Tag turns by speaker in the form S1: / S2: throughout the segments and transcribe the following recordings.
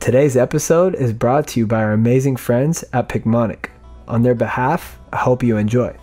S1: Today's episode is brought to you by our amazing friends at Picmonic. On their behalf, I hope you enjoy.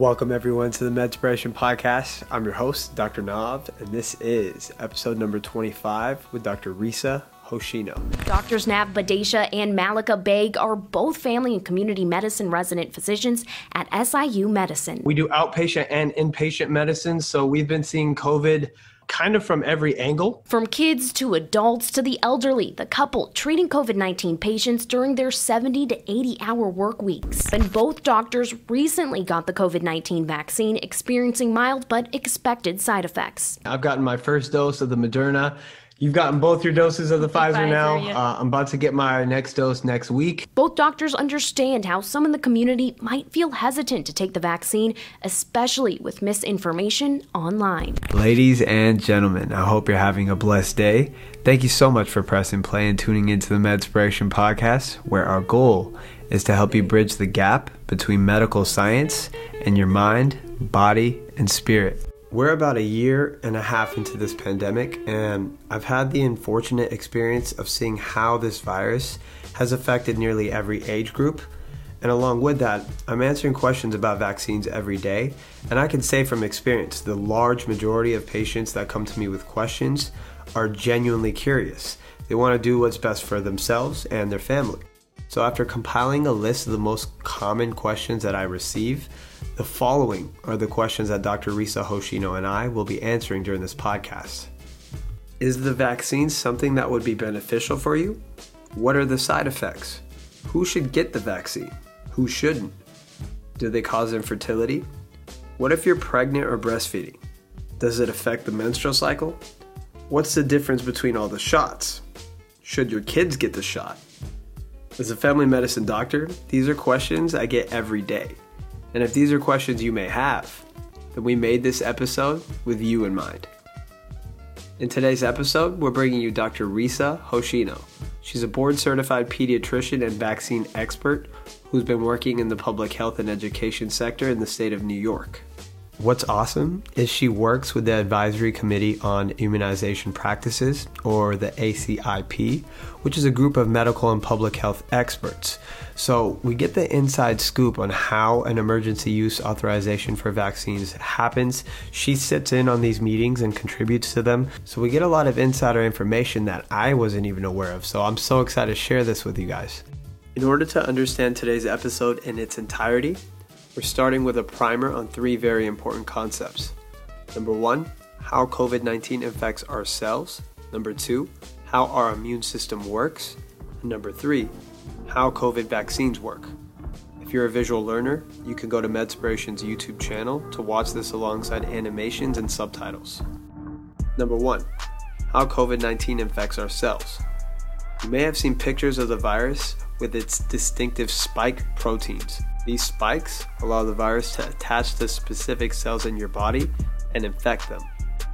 S1: Welcome, everyone, to the Medspiration Podcast. I'm your host, Dr. Nav, and this is episode number 25 with Dr. Risa Hoshino.
S2: Doctors Nav Badesha and Malika Beg are both family and community medicine resident physicians at SIU Medicine.
S1: We do outpatient and inpatient medicine, so we've been seeing COVID kind of from every angle.
S2: From kids to adults to the elderly, the couple treating COVID 19 patients during their 70 to 80 hour work weeks. And both doctors recently got the COVID 19 vaccine, experiencing mild but expected side effects.
S1: I've gotten my first dose of the Moderna You've gotten both your doses of the, the Pfizer, Pfizer, now. Yeah. Uh, I'm about to get my next dose next week.
S2: Both doctors understand how some in the community might feel hesitant to take the vaccine, especially with misinformation online.
S1: Ladies and gentlemen, I hope you're having a blessed day. Thank you so much for pressing play and tuning into the Medspiration podcast, where our goal is to help you bridge the gap between medical science and your mind, body, and spirit. We're about a year and a half into this pandemic, and I've had the unfortunate experience of seeing how this virus has affected nearly every age group. And along with that, I'm answering questions about vaccines every day, and I can say from experience the large majority of patients that come to me with questions are genuinely curious. They want to do what's best for themselves and their family. So, after compiling a list of the most common questions that I receive, the following are the questions that Dr. Risa Hoshino and I will be answering during this podcast. Is the vaccine something that would be beneficial for you? What are the side effects? Who should get the vaccine? Who shouldn't? Do they cause infertility? What if you're pregnant or breastfeeding? Does it affect the menstrual cycle? What's the difference between all the shots? Should your kids get the shot? As a family medicine doctor, these are questions I get every day. And if these are questions you may have, then we made this episode with you in mind. In today's episode, we're bringing you Dr. Risa Hoshino. She's a board certified pediatrician and vaccine expert who's been working in the public health and education sector in the state of New York. What's awesome is she works with the Advisory Committee on Immunization Practices, or the ACIP, which is a group of medical and public health experts. So we get the inside scoop on how an emergency use authorization for vaccines happens. She sits in on these meetings and contributes to them. So we get a lot of insider information that I wasn't even aware of. So I'm so excited to share this with you guys. In order to understand today's episode in its entirety, we're starting with a primer on three very important concepts. Number one, how COVID 19 infects our cells. Number two, how our immune system works. And number three, how COVID vaccines work. If you're a visual learner, you can go to Medspiration's YouTube channel to watch this alongside animations and subtitles. Number one, how COVID 19 infects our cells. You may have seen pictures of the virus with its distinctive spike proteins. These spikes allow the virus to attach to specific cells in your body and infect them.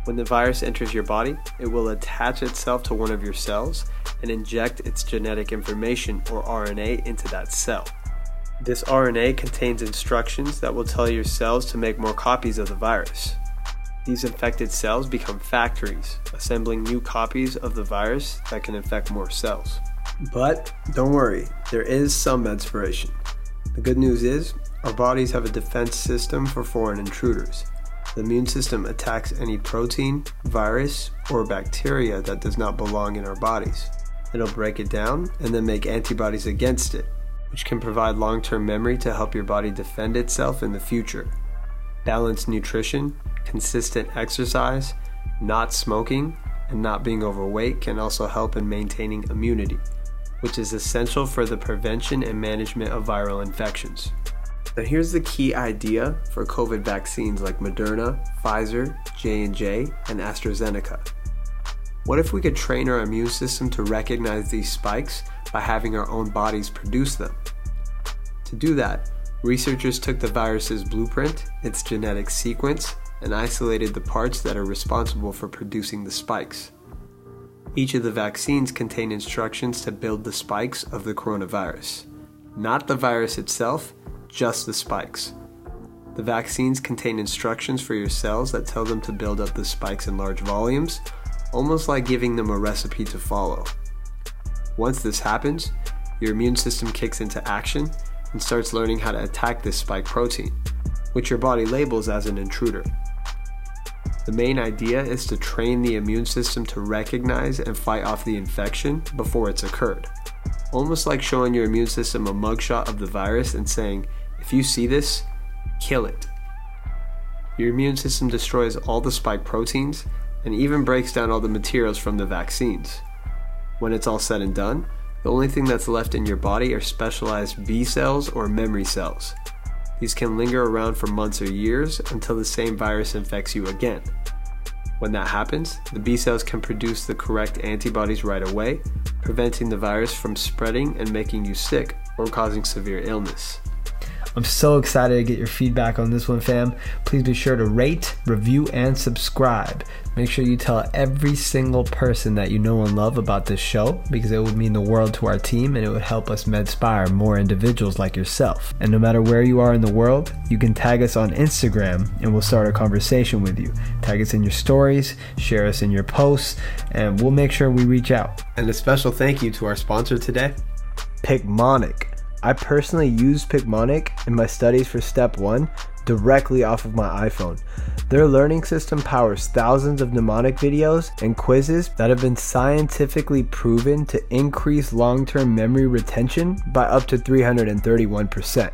S1: When the virus enters your body, it will attach itself to one of your cells and inject its genetic information or RNA into that cell. This RNA contains instructions that will tell your cells to make more copies of the virus. These infected cells become factories, assembling new copies of the virus that can infect more cells. But don't worry, there is some inspiration. The good news is, our bodies have a defense system for foreign intruders. The immune system attacks any protein, virus, or bacteria that does not belong in our bodies. It'll break it down and then make antibodies against it, which can provide long term memory to help your body defend itself in the future. Balanced nutrition, consistent exercise, not smoking, and not being overweight can also help in maintaining immunity which is essential for the prevention and management of viral infections. Now here's the key idea for COVID vaccines like Moderna, Pfizer, J&J, and AstraZeneca. What if we could train our immune system to recognize these spikes by having our own bodies produce them? To do that, researchers took the virus's blueprint, its genetic sequence, and isolated the parts that are responsible for producing the spikes. Each of the vaccines contain instructions to build the spikes of the coronavirus. Not the virus itself, just the spikes. The vaccines contain instructions for your cells that tell them to build up the spikes in large volumes, almost like giving them a recipe to follow.
S3: Once this happens, your immune system kicks into action and starts learning how to attack this spike protein, which your body labels as an intruder. The main idea is to train the immune system to recognize and fight off the infection before it's occurred. Almost like showing your immune system a mugshot of the virus and saying, if you see this, kill it. Your immune system destroys all the spike proteins and even breaks down all the materials from the vaccines. When it's all said and done, the only thing that's left in your body are specialized B cells or memory cells. These can linger around for months or years until the same virus infects you again. When that happens, the B cells can produce the correct antibodies right away, preventing the virus from spreading and making you sick or causing severe illness.
S1: I'm so excited to get your feedback on this one, fam. Please be sure to rate, review, and subscribe. Make sure you tell every single person that you know and love about this show because it would mean the world to our team and it would help us medspire more individuals like yourself. And no matter where you are in the world, you can tag us on Instagram and we'll start a conversation with you. Tag us in your stories, share us in your posts, and we'll make sure we reach out.
S3: And a special thank you to our sponsor today,
S1: Picmonic. I personally use Picmonic in my studies for step one directly off of my iPhone. Their learning system powers thousands of mnemonic videos and quizzes that have been scientifically proven to increase long term memory retention by up to 331%.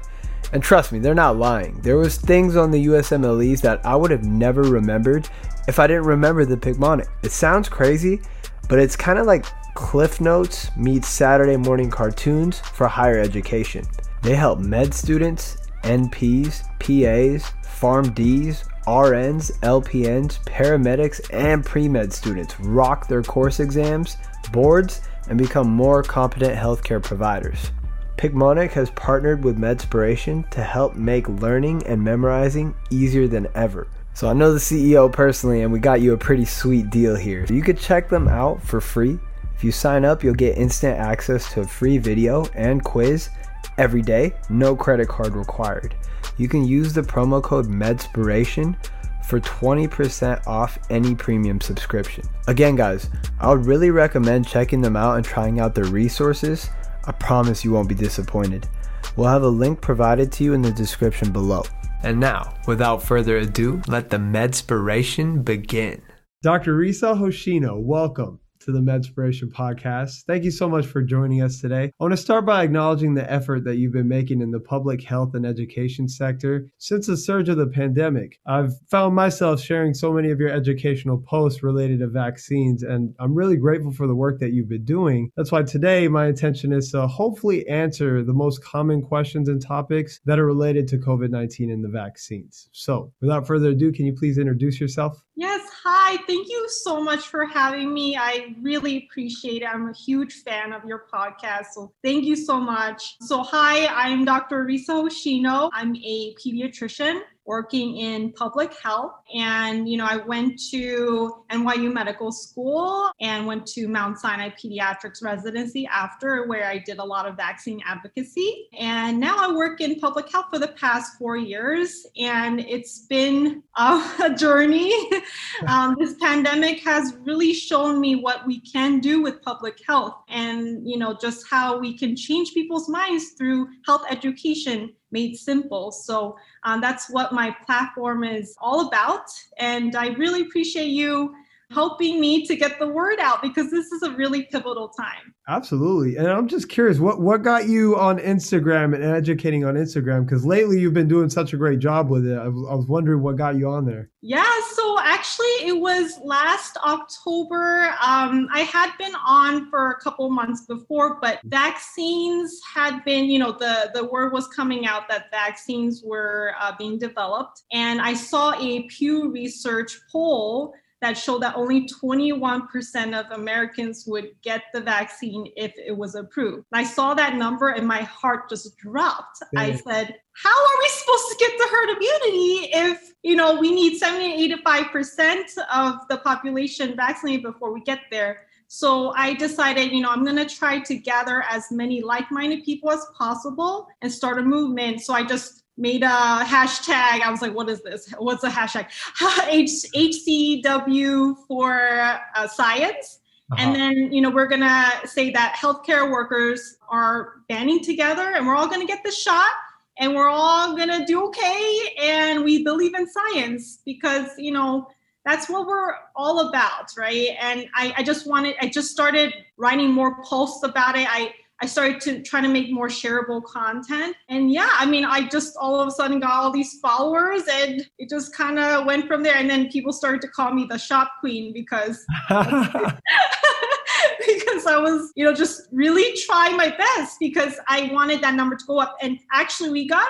S1: And trust me, they're not lying. There was things on the USMLEs that I would have never remembered if I didn't remember the Picmonic. It sounds crazy, but it's kind of like Cliff Notes meets Saturday morning cartoons for higher education. They help med students, NPs, PAs, PharmDs, RNs, LPNs, paramedics, and pre med students rock their course exams, boards, and become more competent healthcare providers. Picmonic has partnered with Medspiration to help make learning and memorizing easier than ever. So I know the CEO personally, and we got you a pretty sweet deal here. You could check them out for free if you sign up, you'll get instant access to a free video and quiz every day, no credit card required. You can use the promo code MEDSPIRATION for 20% off any premium subscription. Again, guys, I would really recommend checking them out and trying out their resources. I promise you won't be disappointed. We'll have a link provided to you in the description below.
S3: And now, without further ado, let the Medspiration begin.
S1: Dr. Risa Hoshino, welcome to the Medspiration podcast. Thank you so much for joining us today. I want to start by acknowledging the effort that you've been making in the public health and education sector since the surge of the pandemic. I've found myself sharing so many of your educational posts related to vaccines, and I'm really grateful for the work that you've been doing. That's why today my intention is to hopefully answer the most common questions and topics that are related to COVID 19 and the vaccines. So, without further ado, can you please introduce yourself?
S4: Yes, hi. Thank you so much for having me. I really appreciate it. I'm a huge fan of your podcast. So thank you so much. So, hi, I'm Dr. Risa Hoshino. I'm a pediatrician working in public health. And, you know, I went to NYU Medical School and went to Mount Sinai Pediatrics residency after, where I did a lot of vaccine advocacy. And now I work in public health for the past four years. And it's been a journey. um, this pandemic has really shown me what we can do with public health and, you know, just how we can change people's minds through health education made simple. So um, that's what my platform is all about. And I really appreciate you helping me to get the word out because this is a really pivotal time.
S1: Absolutely. And I'm just curious, what, what got you on Instagram and educating on Instagram? Because lately you've been doing such a great job with it. I was, I was wondering what got you on there.
S4: Yeah, so actually it was last October. Um, I had been on for a couple months before, but vaccines had been, you know, the, the word was coming out that vaccines were uh, being developed. And I saw a Pew Research poll that showed that only 21% of Americans would get the vaccine if it was approved. I saw that number and my heart just dropped. Yeah. I said, how are we supposed to get the herd immunity if you know we need 70 85% of the population vaccinated before we get there? So I decided, you know, I'm going to try to gather as many like-minded people as possible and start a movement. So I just made a hashtag. I was like, what is this? What's a hashtag? H- HCW for uh, science. Uh-huh. And then, you know, we're going to say that healthcare workers are banding together and we're all going to get the shot and we're all going to do okay. And we believe in science because, you know, that's what we're all about, right? And I, I just wanted, I just started writing more posts about it. I, I started to try to make more shareable content. And yeah, I mean, I just all of a sudden got all these followers and it just kind of went from there. And then people started to call me the shop queen because because I was, you know, just really trying my best because I wanted that number to go up. And actually we got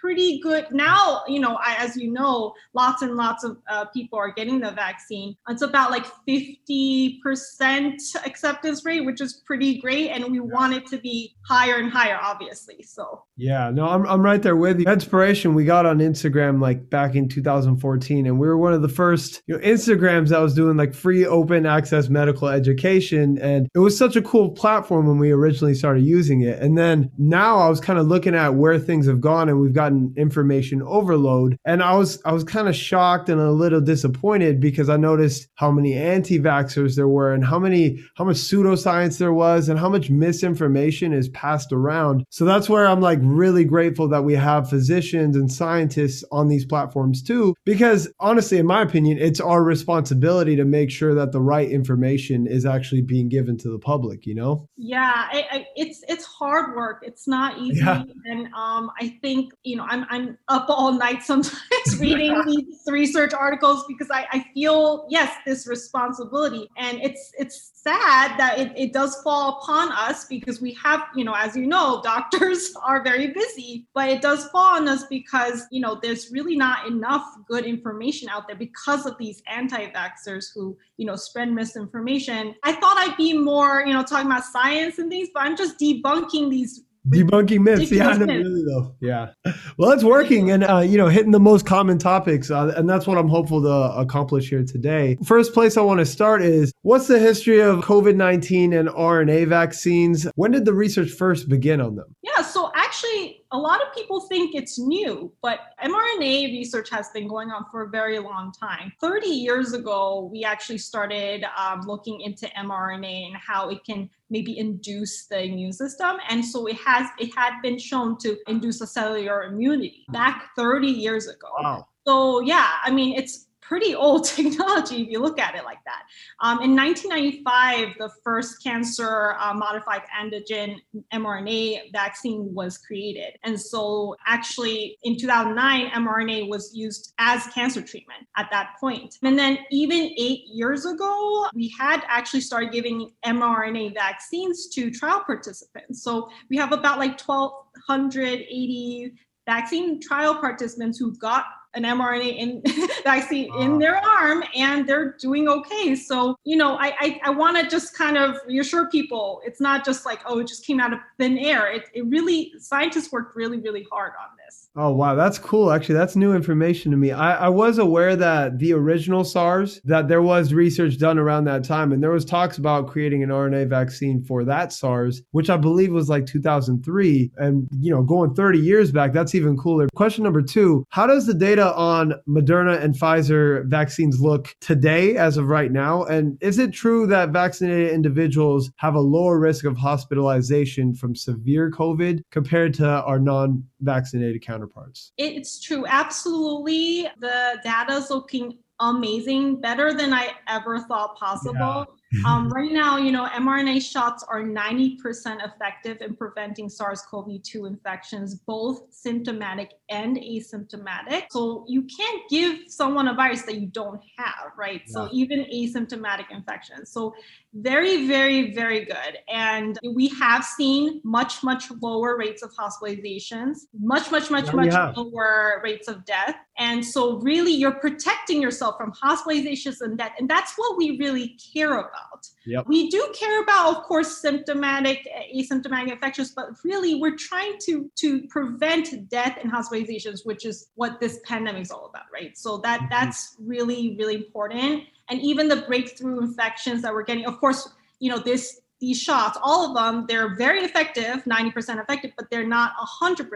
S4: pretty good. Now you know as you know lots and lots of uh, people are getting the vaccine. It's about like 50% acceptance rate which is pretty great and we want it to be higher and higher obviously so.
S1: Yeah no i'm, I'm right there with you. Inspiration we got on instagram like back in 2014 and we were one of the first you know instagrams that was doing like free open access medical education and it was such a cool platform when we originally started using it. And then now i was kind of looking at where things have gone and we've got gotten information overload. And I was I was kind of shocked and a little disappointed because I noticed how many anti-vaxxers there were and how many how much pseudoscience there was and how much misinformation is passed around. So that's where I'm like really grateful that we have physicians and scientists on these platforms too because honestly in my opinion it's our responsibility to make sure that the right information is actually being given to the public, you know?
S4: Yeah, I, I, it's it's hard work. It's not easy yeah. and um I think, you know, I'm I'm up all night sometimes reading these research articles because I, I feel yes this responsibility. And it's it's sad that it, it does fall upon us because we have you know as you know doctors are very busy but it does fall on us because you know there's really not enough good information out there because of these anti-vaxxers who you know spread misinformation. I thought i'd be more you know talking about science and things but i'm just debunking these
S1: debunking myths. Yeah really though. Yeah. Well it's working and uh, you know hitting the most common topics uh, and that's what i'm hopeful to accomplish here today. First place i want to start is what's the history of covid-19 and rna vaccines? When did the research first begin on them?
S4: Yeah so actually a lot of people think it's new, but mRNA research has been going on for a very long time. 30 years ago, we actually started um, looking into mRNA and how it can maybe induce the immune system and so it has it had been shown to induce a cellular immunity back 30 years ago wow. so yeah i mean it's pretty old technology if you look at it like that. Um, in 1995, the first cancer uh, modified antigen mRNA vaccine was created. And so, actually, in 2009, mRNA was used as cancer treatment at that point. And then, even eight years ago, we had actually started giving mRNA vaccines to trial participants. So, we have about like 1,280 vaccine trial participants who got an mRNA in vaccine uh, in their arm and they're doing okay. So, you know, I I, I want to just kind of reassure people it's not just like, oh, it just came out of thin air. It, it really, scientists worked really, really hard on this.
S1: Oh, wow. That's cool. Actually, that's new information to me. I, I was aware that the original SARS, that there was research done around that time and there was talks about creating an RNA vaccine for that SARS, which I believe was like 2003. And, you know, going 30 years back, that's even cooler. Question number two, how does the data on Moderna and Pfizer vaccines look today as of right now? And is it true that vaccinated individuals have a lower risk of hospitalization from severe COVID compared to our non vaccinated counterparts?
S4: It's true. Absolutely. The data is looking amazing, better than I ever thought possible. Yeah. Um, right now, you know, mRNA shots are 90% effective in preventing SARS-CoV-2 infections, both symptomatic and asymptomatic. So you can't give someone a virus that you don't have, right? Yeah. So even asymptomatic infections. So very, very, very good. And we have seen much, much lower rates of hospitalizations, much, much, much, much lower rates of death. And so really you're protecting yourself from hospitalizations and death. And that's what we really care about. Yep. We do care about, of course, symptomatic, asymptomatic infections, but really we're trying to, to prevent death and hospitalizations, which is what this pandemic is all about, right? So that mm-hmm. that's really, really important. And even the breakthrough infections that we're getting, of course, you know, this these shots, all of them, they're very effective, 90% effective, but they're not 100%.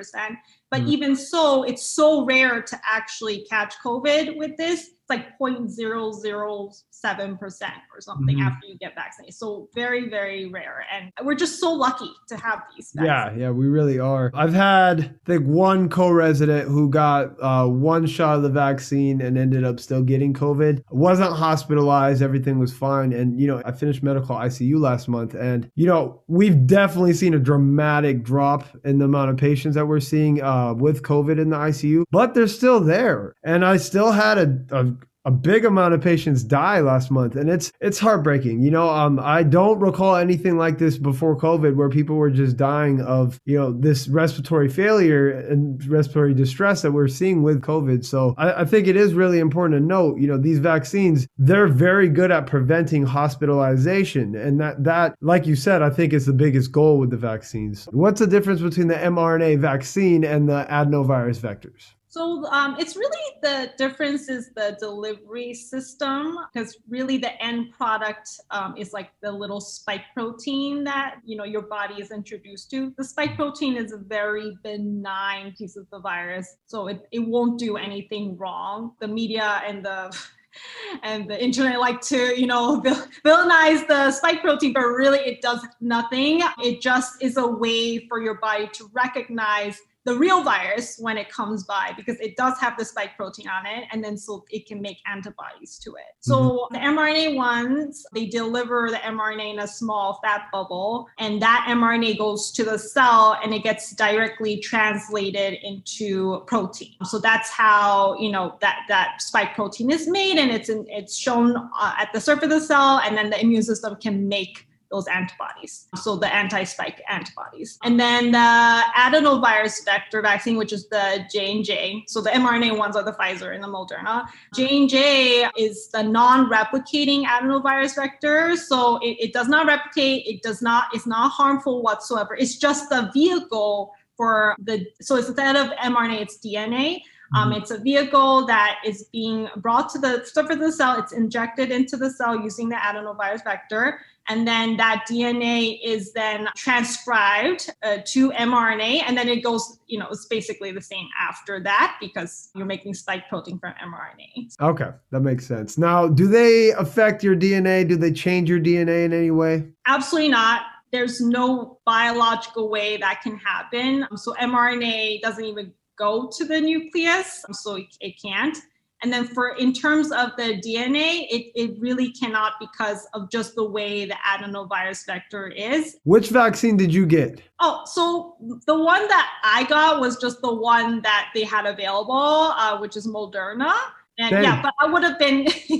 S4: But mm. even so, it's so rare to actually catch COVID with this like 0.007% or something
S1: Mhm.
S4: after you get vaccinated. So very, very rare. And we're just so lucky to have these.
S1: Yeah, yeah, we really are. I've had, I think, one co-resident who got uh, one shot of the vaccine and ended up still getting COVID. Wasn't hospitalized. Everything was fine. And you know, I finished medical ICU last month, and you know, we've definitely seen a dramatic drop in the amount of patients that we're seeing uh, with COVID in the ICU. But they're still there, and I still had a, a a big amount of patients die last month and it's it's heartbreaking. You know um i don't recall anything like this before covid where people were just dying of you know this respiratory failure and respiratory distress that we're seeing with covid. So i, I think it is really important to note you know these vaccines they're very good at preventing hospitalization. And that that like you said i think is the biggest goal with the vaccines. What's the difference between the mrna vaccine and the adenovirus vectors
S4: So um, it's really the difference is the delivery system because really the end product um, is like the little spike protein that you know your body is introduced to. The spike protein is a very benign piece of the virus, so it, it won't do anything wrong. The media and the and the internet like to you know villainize the spike protein but really it does nothing it just is a way for your body to recognize the real virus when it comes by because it does have the spike protein on it and then so it can make antibodies to it. So the mrna ones they deliver the mrna in a small fat bubble and that mrna goes to the cell and it gets directly translated into protein. So that's how you know that that spike protein is made and it's in, it's shown uh, at the surface of the cell and then the immune system can make those antibodies. So the anti-spike antibodies. And then the adenovirus vector vaccine, which is the J&J. So the mRNA ones are the Pfizer and the Moderna. J&J is the non-replicating adenovirus vector. So it, it does not replicate. It does not, it's not harmful whatsoever. It's just the vehicle for the, so instead of mRNA, it's DNA. Um, it's a vehicle that is being brought to the surface of the cell. It's injected into the cell using the adenovirus vector. And then that DNA is then transcribed uh, to mRNA. And then it goes, you know, it's basically the same after that because you're making spike protein from mRNA.
S1: Okay, that makes sense. Now, do they affect your DNA? Do they change your DNA in any way?
S4: Absolutely not. There's no biological way that can happen. So mRNA doesn't even go to the nucleus, so it, it can't. And then for in terms of the DNA, it, it really cannot because of just the way the adenovirus vector is.
S1: Which vaccine did you get?
S4: Oh, so the one that I got was just the one that they had available, uh, which is Moderna. And yeah, but I would have been,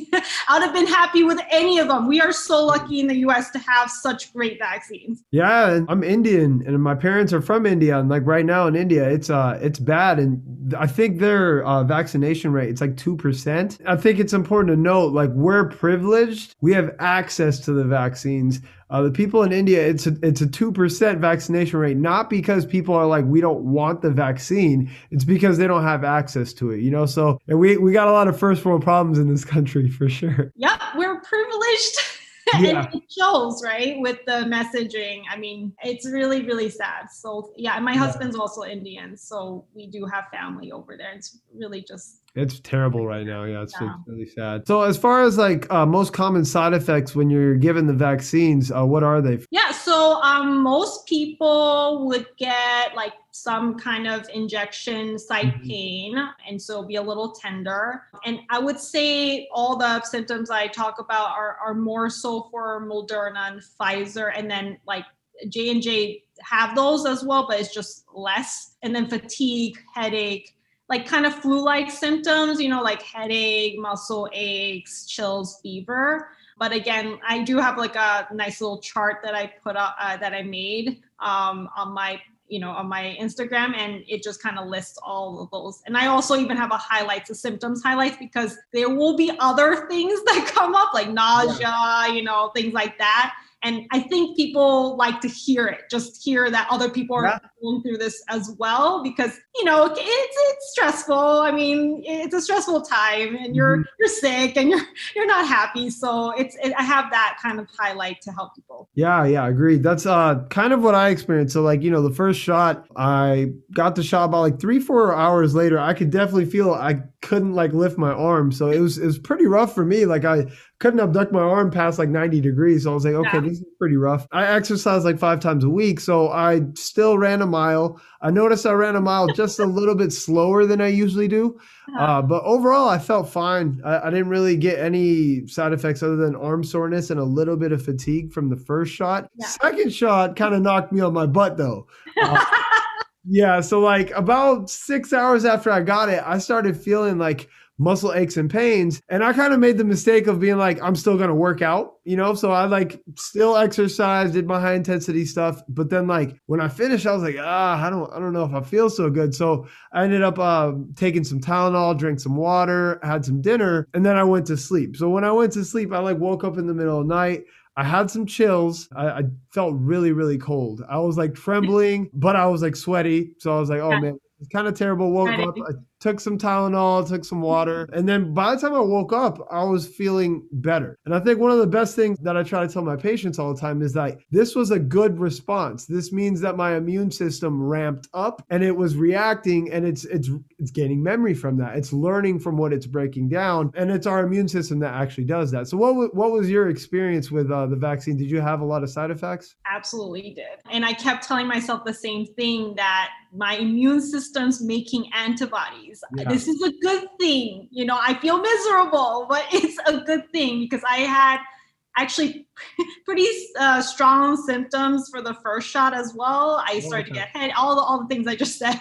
S4: I would have been happy with any of them. We are so lucky in the U.S. to have such great vaccines.
S1: Yeah, and I'm Indian, and my parents are from India. And like right now in India, it's uh, it's bad, and I think their uh, vaccination rate it's like two percent. I think it's important to note, like we're privileged, we have access to the vaccines. Uh, the people in India, it's a, it's a two percent vaccination rate, not because people are like we don't want the vaccine. It's because they don't have access to it. You know, so and we we got a lot of first world problems in this country for sure.
S4: Yep, we're privileged.
S1: Yeah.
S4: and it shows, right, with the messaging. I mean, it's really, really sad. So, yeah, my husband's also Indian, so we do have family over there. It's really just
S1: It's terrible right now. Yeah, it's,
S4: Yeah.
S1: really sad. So, as far as like uh, most common side effects when you're given the vaccines, uh, what are they?
S4: Yeah, so um, most people would get like some kind of injection site
S1: Mhm.
S4: pain, and so be a little tender. And I would say all the symptoms I talk about are, are more so for Moderna and Pfizer, and then like J and J have those as well, but it's just less. And then fatigue, headache, like kind of flu-like symptoms, you know, like headache, muscle aches, chills, fever. But again, I do have like a nice little chart that I put up uh, that I made um, on my you know on my Instagram, and it just kind of lists all of those. And I also even have a highlights, of symptoms highlights, because there will be other things that come up like nausea, you know, things like that. And I think people like to hear it, just hear that other people are
S1: Yeah.
S4: going through this as well, because you know it's it's stressful. I mean, it's a stressful time, and you're
S1: Mhm.
S4: you're sick and you're you're not happy. So it's it, I have that kind of highlight to help people.
S1: Yeah, yeah, agreed. That's uh kind of what I experienced. So like, you know, the first shot, I got the shot about like three, four hours later. I could definitely feel I couldn't like lift my arm. So it was it was pretty rough for me. Like I couldn't abduct my arm past like 90 degrees. So I was like, okay,
S4: Yeah.
S1: Is pretty rough. I exercised like five times a week. So I still ran a mile. I noticed I ran a mile just a little bit slower than I usually do. Uh, but overall, I felt fine. I, I didn't really get any side effects other than arm soreness and a little bit of fatigue from the first shot.
S4: Yeah.
S1: Second shot kind of knocked me on my butt though. Uh, yeah, so like about six hours after I got it, I started feeling like muscle aches and pains. And I kind of made the mistake of being like, I'm still gonna work out, you know? So I like still exercised, did my high intensity stuff. But then like when I finished, I was like, ah, I don't I don't know if I feel so good. So I ended up uh, taking some Tylenol, drank some water, had some dinner, and then I went to sleep. So when I went to sleep, I like woke up in the middle of the night. I had some chills. I, I felt really, really cold. I was like trembling, but I was like sweaty. So I was like, oh
S4: Yeah.
S1: man, it's kind of terrible. Woke up, I took some Tylenol, took some water. And then by the time I woke up, I was feeling better. And I think one of the best things that I try to tell my patients all the time is that this was a good response. This means that my immune system ramped up and it was reacting and it's it's it's gaining memory from that. It's learning from what it's breaking down and it's our immune system that actually does that. So what what was your experience with uh, the vaccine? Did you have a lot of side effects?
S4: Absolutely did. And I kept telling myself the same thing that my immune system's making antibodies.
S1: Yeah.
S4: This is a good thing. You know, I feel miserable, but it's a good thing because I had actually pretty uh, strong symptoms for the first shot as well. I started to get head, all the all the things I just said.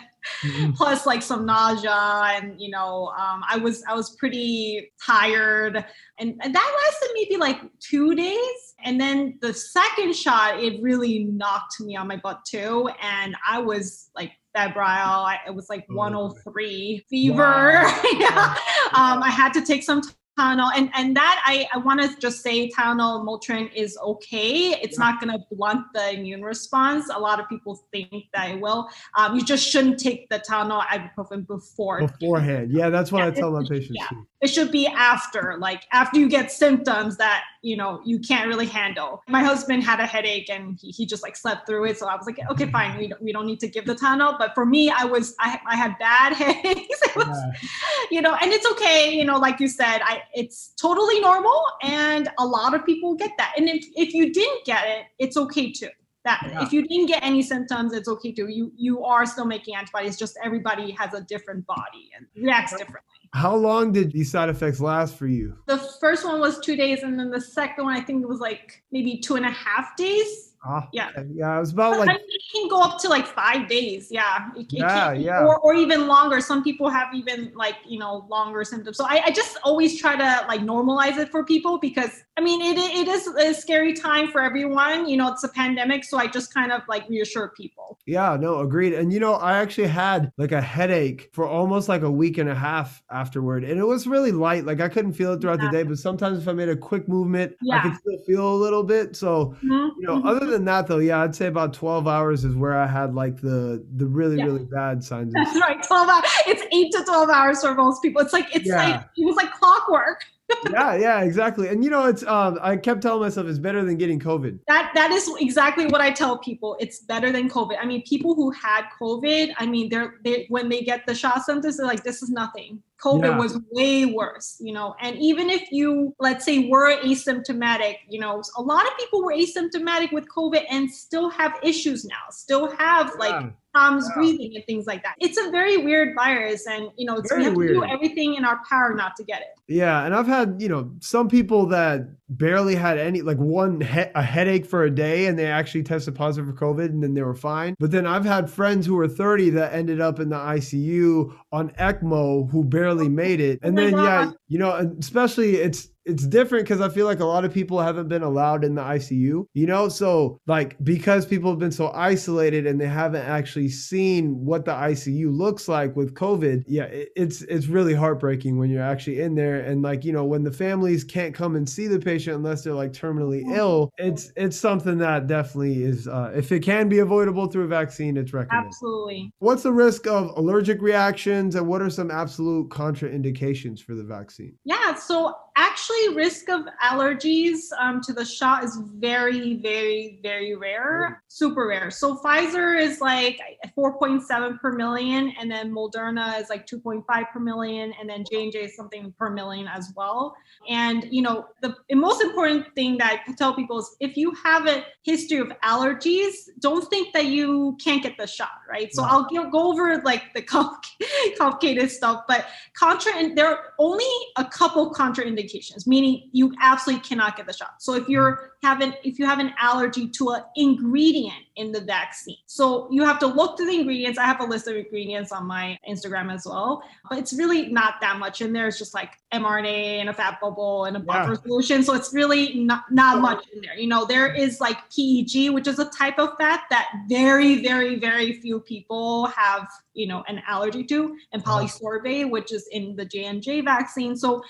S4: plus like some nausea and you know um, i was i was pretty tired and, and that lasted maybe like two days and then the second shot it really knocked me on my butt too and i was like febrile I, it was like
S1: Oh,
S4: 103 fever
S1: Wow.
S4: yeah um, i had to take some Tylenol, and and that I I want to just say Tylenol, Motrin is okay. It's not going to blunt the immune response. A lot of people think that it will. Um, you just shouldn't take the Tylenol, ibuprofen before.
S1: Beforehand. Yeah, that's what
S4: Yeah,
S1: I tell my patients
S4: yeah.
S1: too.
S4: It should be after, like after you get symptoms that you know you can't really handle. My husband had a headache and he, he just like slept through it, so I was like, okay, fine, we don't, we don't need to give the Tylenol. But for me, I was I I had bad headaches. It was
S1: Yeah.
S4: you know and it's okay you know like you said i it's totally normal and a lot of people get that and if, if you didn't get it it's okay too that
S1: Yeah.
S4: if you didn't get any symptoms it's okay too you you are still making antibodies just everybody has a different body and reacts differently
S1: How long did these side effects last for you?
S4: the first one was two days and then the second one i think it was like maybe two and a half days
S1: Ah,
S4: Yeah.
S1: Yeah, it was about
S4: I
S1: like
S4: mean, it can go up to like five days. Yeah. It,
S1: Yeah,
S4: can-
S1: yeah.
S4: Or, or even longer. Some people have even like, you know, longer symptoms. So I, I just always try to like normalize it for people because I mean, it, it is a scary time for everyone. You know, it's a pandemic. So I just kind of like reassure people.
S1: Yeah, no, agreed. And you know, I actually had like a headache for almost like a week and a half afterward. And it was really light. Like I couldn't feel it throughout the day, but sometimes if I made a quick movement, I could still feel a little bit. So,
S4: Mhm,
S1: you know,
S4: mhm.
S1: other than that though, yeah, I'd say about 12 hours is where I had like the the really,
S4: Yeah.
S1: really bad signs.
S4: That's right. 12 hours. It's eight to 12 hours for most people. It's like, it's
S1: Yeah.
S4: like, it was like clockwork.
S1: Yeah, yeah, exactly. And you know, it's um I kept telling myself it's better than getting COVID.
S4: That that is exactly what I tell people. It's better than COVID. I mean, people who had COVID, I mean, they're they when they get the shot symptoms, they're like, this is nothing. COVID
S1: Yeah.
S4: was way worse, you know. And even if you, let's say, were asymptomatic, you know, a lot of people were asymptomatic with COVID and still have issues now, still have like
S1: Yeah.
S4: problems
S1: Yeah.
S4: breathing and things like that. It's a very weird virus, and you know, it's,
S1: Very
S4: we have to do everything in our power not to get it.
S1: Yeah, and I've had you know some people that barely had any like one he- a headache for a day, and they actually tested positive for COVID, and then they were fine. But then I've had friends who were 30 that ended up in the ICU on ECMO who barely Oh, made it, and
S4: Oh
S1: then yeah, you know, especially it's it's different because I feel like a lot of people haven't been allowed in the ICU, you know? So, like, because people have been so isolated and they haven't actually seen what the ICU looks like with COVID, yeah, it's it's really heartbreaking when you're actually in there. And like, you know, when the families can't come and see the patient unless they're like terminally ill, it's it's something that definitely is uh, if it can be avoidable through a vaccine, it's recommended.
S4: Absolutely.
S1: What's the risk of allergic reactions and what are some absolute contraindications for the vaccine?
S4: Yeah, so actually risk of allergies um, to the shot is very very very rare super rare. So pfizer is like 4.7 per million and then moderna is like 2.5 per million and then j&j is something per million as well. And you know the most important thing that i tell people is if you have a history of allergies don't think that you can't get the shot right? So i'll go over like the complicated stuff but contra and there are only a couple contraindications meaning you absolutely cannot get the shot. So if you're having if you have an allergy to an ingredient in the vaccine. So you have to look to the ingredients. I have a list of ingredients on my instagram as well but it's really not that much in there. It's just like mrna and a fat bubble and a buffer yeah. solution. So it's really not not much in there. You know there is like peg which is a type of fat that very very very few people have you know an allergy to and uh-huh. polysorbate which is in the j&j vaccine. So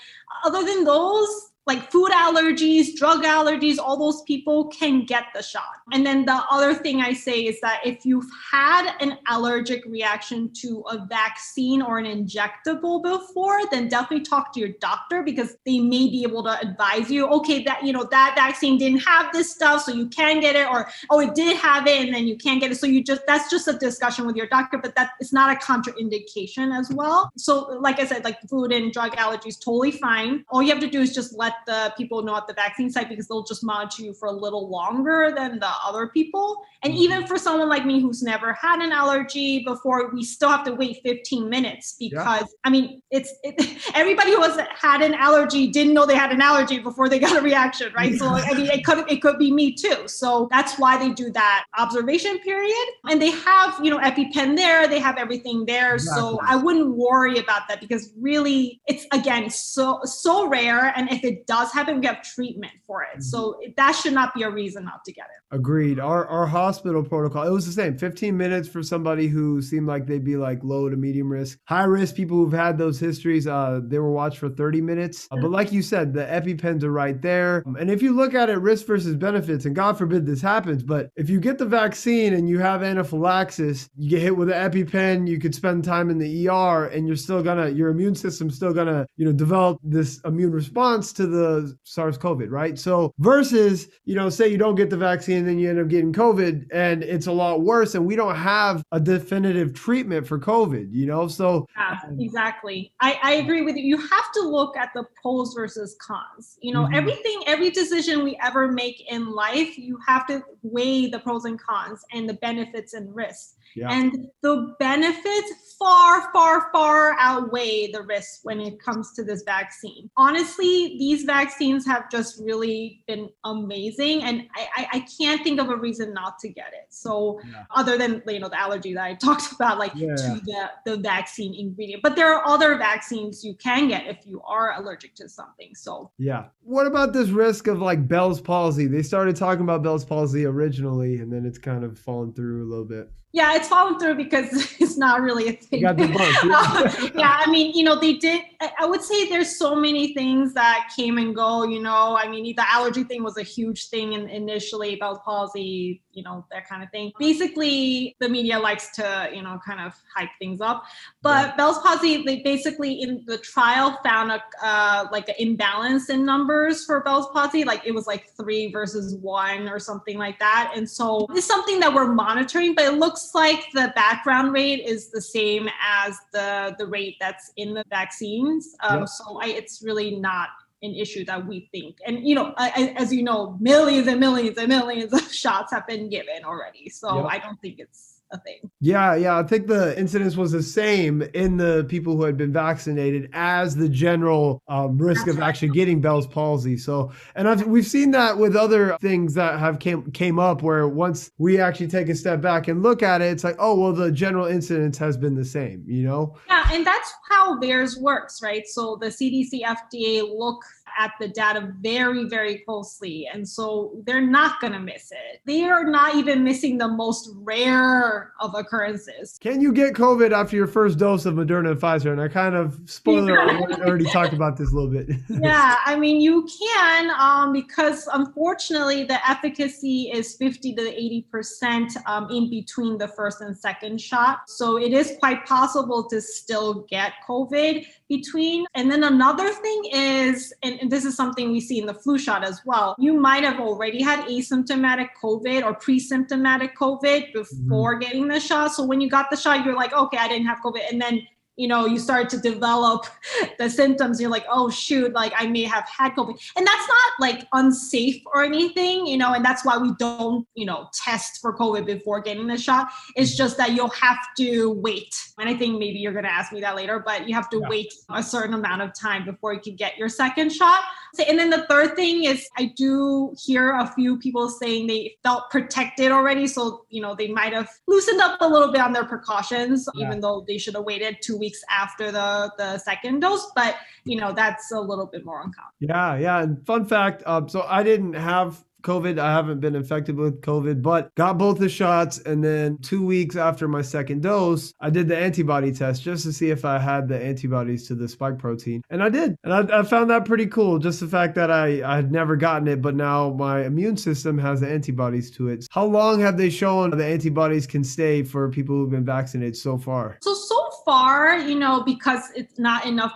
S4: other than those like food allergies, drug allergies, all those people can get the shot. And then the other thing I say is that if you've had an allergic reaction to a vaccine or an injectable before, then definitely talk to your doctor because they may be able to advise you, okay, that you know that vaccine didn't have this stuff, so you can get it, or oh, it did have it and then you can't get it. So you just that's just a discussion with your doctor, but that it's not a contraindication as well. So like I said, like food and drug allergies, totally fine. All you have to do is just let the people know at the vaccine site because they'll just monitor you for a little longer than the other people. And mm-hmm. even for someone like me who's never had an allergy before, we still have to wait 15 minutes because yeah. I mean, it's it, everybody who has had an allergy didn't know they had an allergy before they got a reaction, right? so I mean, it could it could be me too. So that's why they do that observation period, and they have you know EpiPen there, they have everything there. Exactly. So I wouldn't worry about that because really, it's again so so rare, and if it does happen, we have treatment for it. Mm-hmm. So that should not be a reason not to get it.
S1: Agreed. Our our hospital protocol, it was the same. 15 minutes for somebody who seemed like they'd be like low to medium risk. High risk people who've had those histories, uh, they were watched for 30 minutes. Uh, but like you said, the EpiPens are right there. Um, and if you look at it, risk versus benefits, and God forbid this happens, but if you get the vaccine and you have anaphylaxis, you get hit with an EpiPen, you could spend time in the ER and you're still gonna, your immune system's still gonna, you know, develop this immune response to the SARS CoV, right? So versus, you know, say you don't get the vaccine then you end up getting COVID and it's a lot worse and we don't have a definitive treatment for COVID, you know? So
S4: yeah, exactly. I, I agree with you. You have to look at the pros versus cons. You know, mm-hmm. everything, every decision we ever make in life, you have to weigh the pros and cons and the benefits and risks. Yeah. And the benefits far, far, far outweigh the risks when it comes to this vaccine. Honestly, these vaccines have just really been amazing. And I, I, I can't think of a reason not to get it. So yeah. other than you know the allergy that I talked about, like yeah. to the, the vaccine ingredient. But there are other vaccines you can get if you are allergic to something. So
S1: yeah. What about this risk of like Bell's palsy? They started talking about Bell's palsy originally, and then it's kind of fallen through a little bit
S4: yeah, it's fallen through because it's not really a thing. yeah. uh, yeah, I mean, you know, they did. I would say there's so many things that came and go. You know, I mean, the allergy thing was a huge thing in, initially, Bell's palsy, you know, that kind of thing. Basically, the media likes to, you know, kind of hype things up. But yeah. Bell's palsy, they basically in the trial found a uh, like an imbalance in numbers for Bell's palsy. Like it was like three versus one or something like that. And so it's something that we're monitoring, but it looks like the background rate is the same as the the rate that's in the vaccines. Um, yep. So I, it's really not an issue that we think. And you know, I, as you know, millions and millions and millions of shots have been given already. So yep. I don't think it's a thing.
S1: Yeah, yeah. I think the incidence was the same in the people who had been vaccinated as the general um, risk That's of right. actually getting Bell's palsy. So, and I've, we've seen that with other things that have came came up where once we actually take a step back and look at it, it's like, oh well, the general incidence has been the same. You know?
S4: Yeah, and that's how VAERS works, right? So the CDC, FDA look at the data very, very closely. And so they're not going to miss it. They are not even missing the most rare of occurrences.
S1: Can you get COVID after your first dose of Moderna and Pfizer? And I kind of, spoiler, yeah. already talked about this a little bit.
S4: yeah, I mean, you can um, because unfortunately the efficacy is 50 to 80% um, in between the first and second shot. So it is quite possible to still get COVID between. And then another thing is, and, and this is something we see in the flu shot as well, you might have already had asymptomatic COVID or pre symptomatic COVID before mm-hmm. getting the shot. So when you got the shot, you're like, okay, I didn't have COVID. And then you know, you start to develop the symptoms. You're like, oh, shoot, like I may have had COVID. And that's not like unsafe or anything, you know, and that's why we don't, you know, test for COVID before getting the shot. It's just that you'll have to wait. And I think maybe you're going to ask me that later, but you have to yeah. wait a certain amount of time before you can get your second shot. And then the third thing is, I do hear a few people saying they felt protected already. So, you know, they might have loosened up a little bit on their precautions, yeah. even though they should have waited two weeks after the, the second dose. But, you know, that's a little bit more uncommon.
S1: Yeah. Yeah. And fun fact um, so I didn't have COVID. I haven't been infected with COVID, but got both the shots. And then two weeks after my second dose, I did the antibody test just to see if I had the antibodies to the spike protein. And I did. And I, I found that pretty cool. Just the fact that I, I had never gotten it, but now my immune system has the antibodies to it. How long have they shown the antibodies can stay for people who've been vaccinated so far?
S4: So, so far, you know, because it's not enough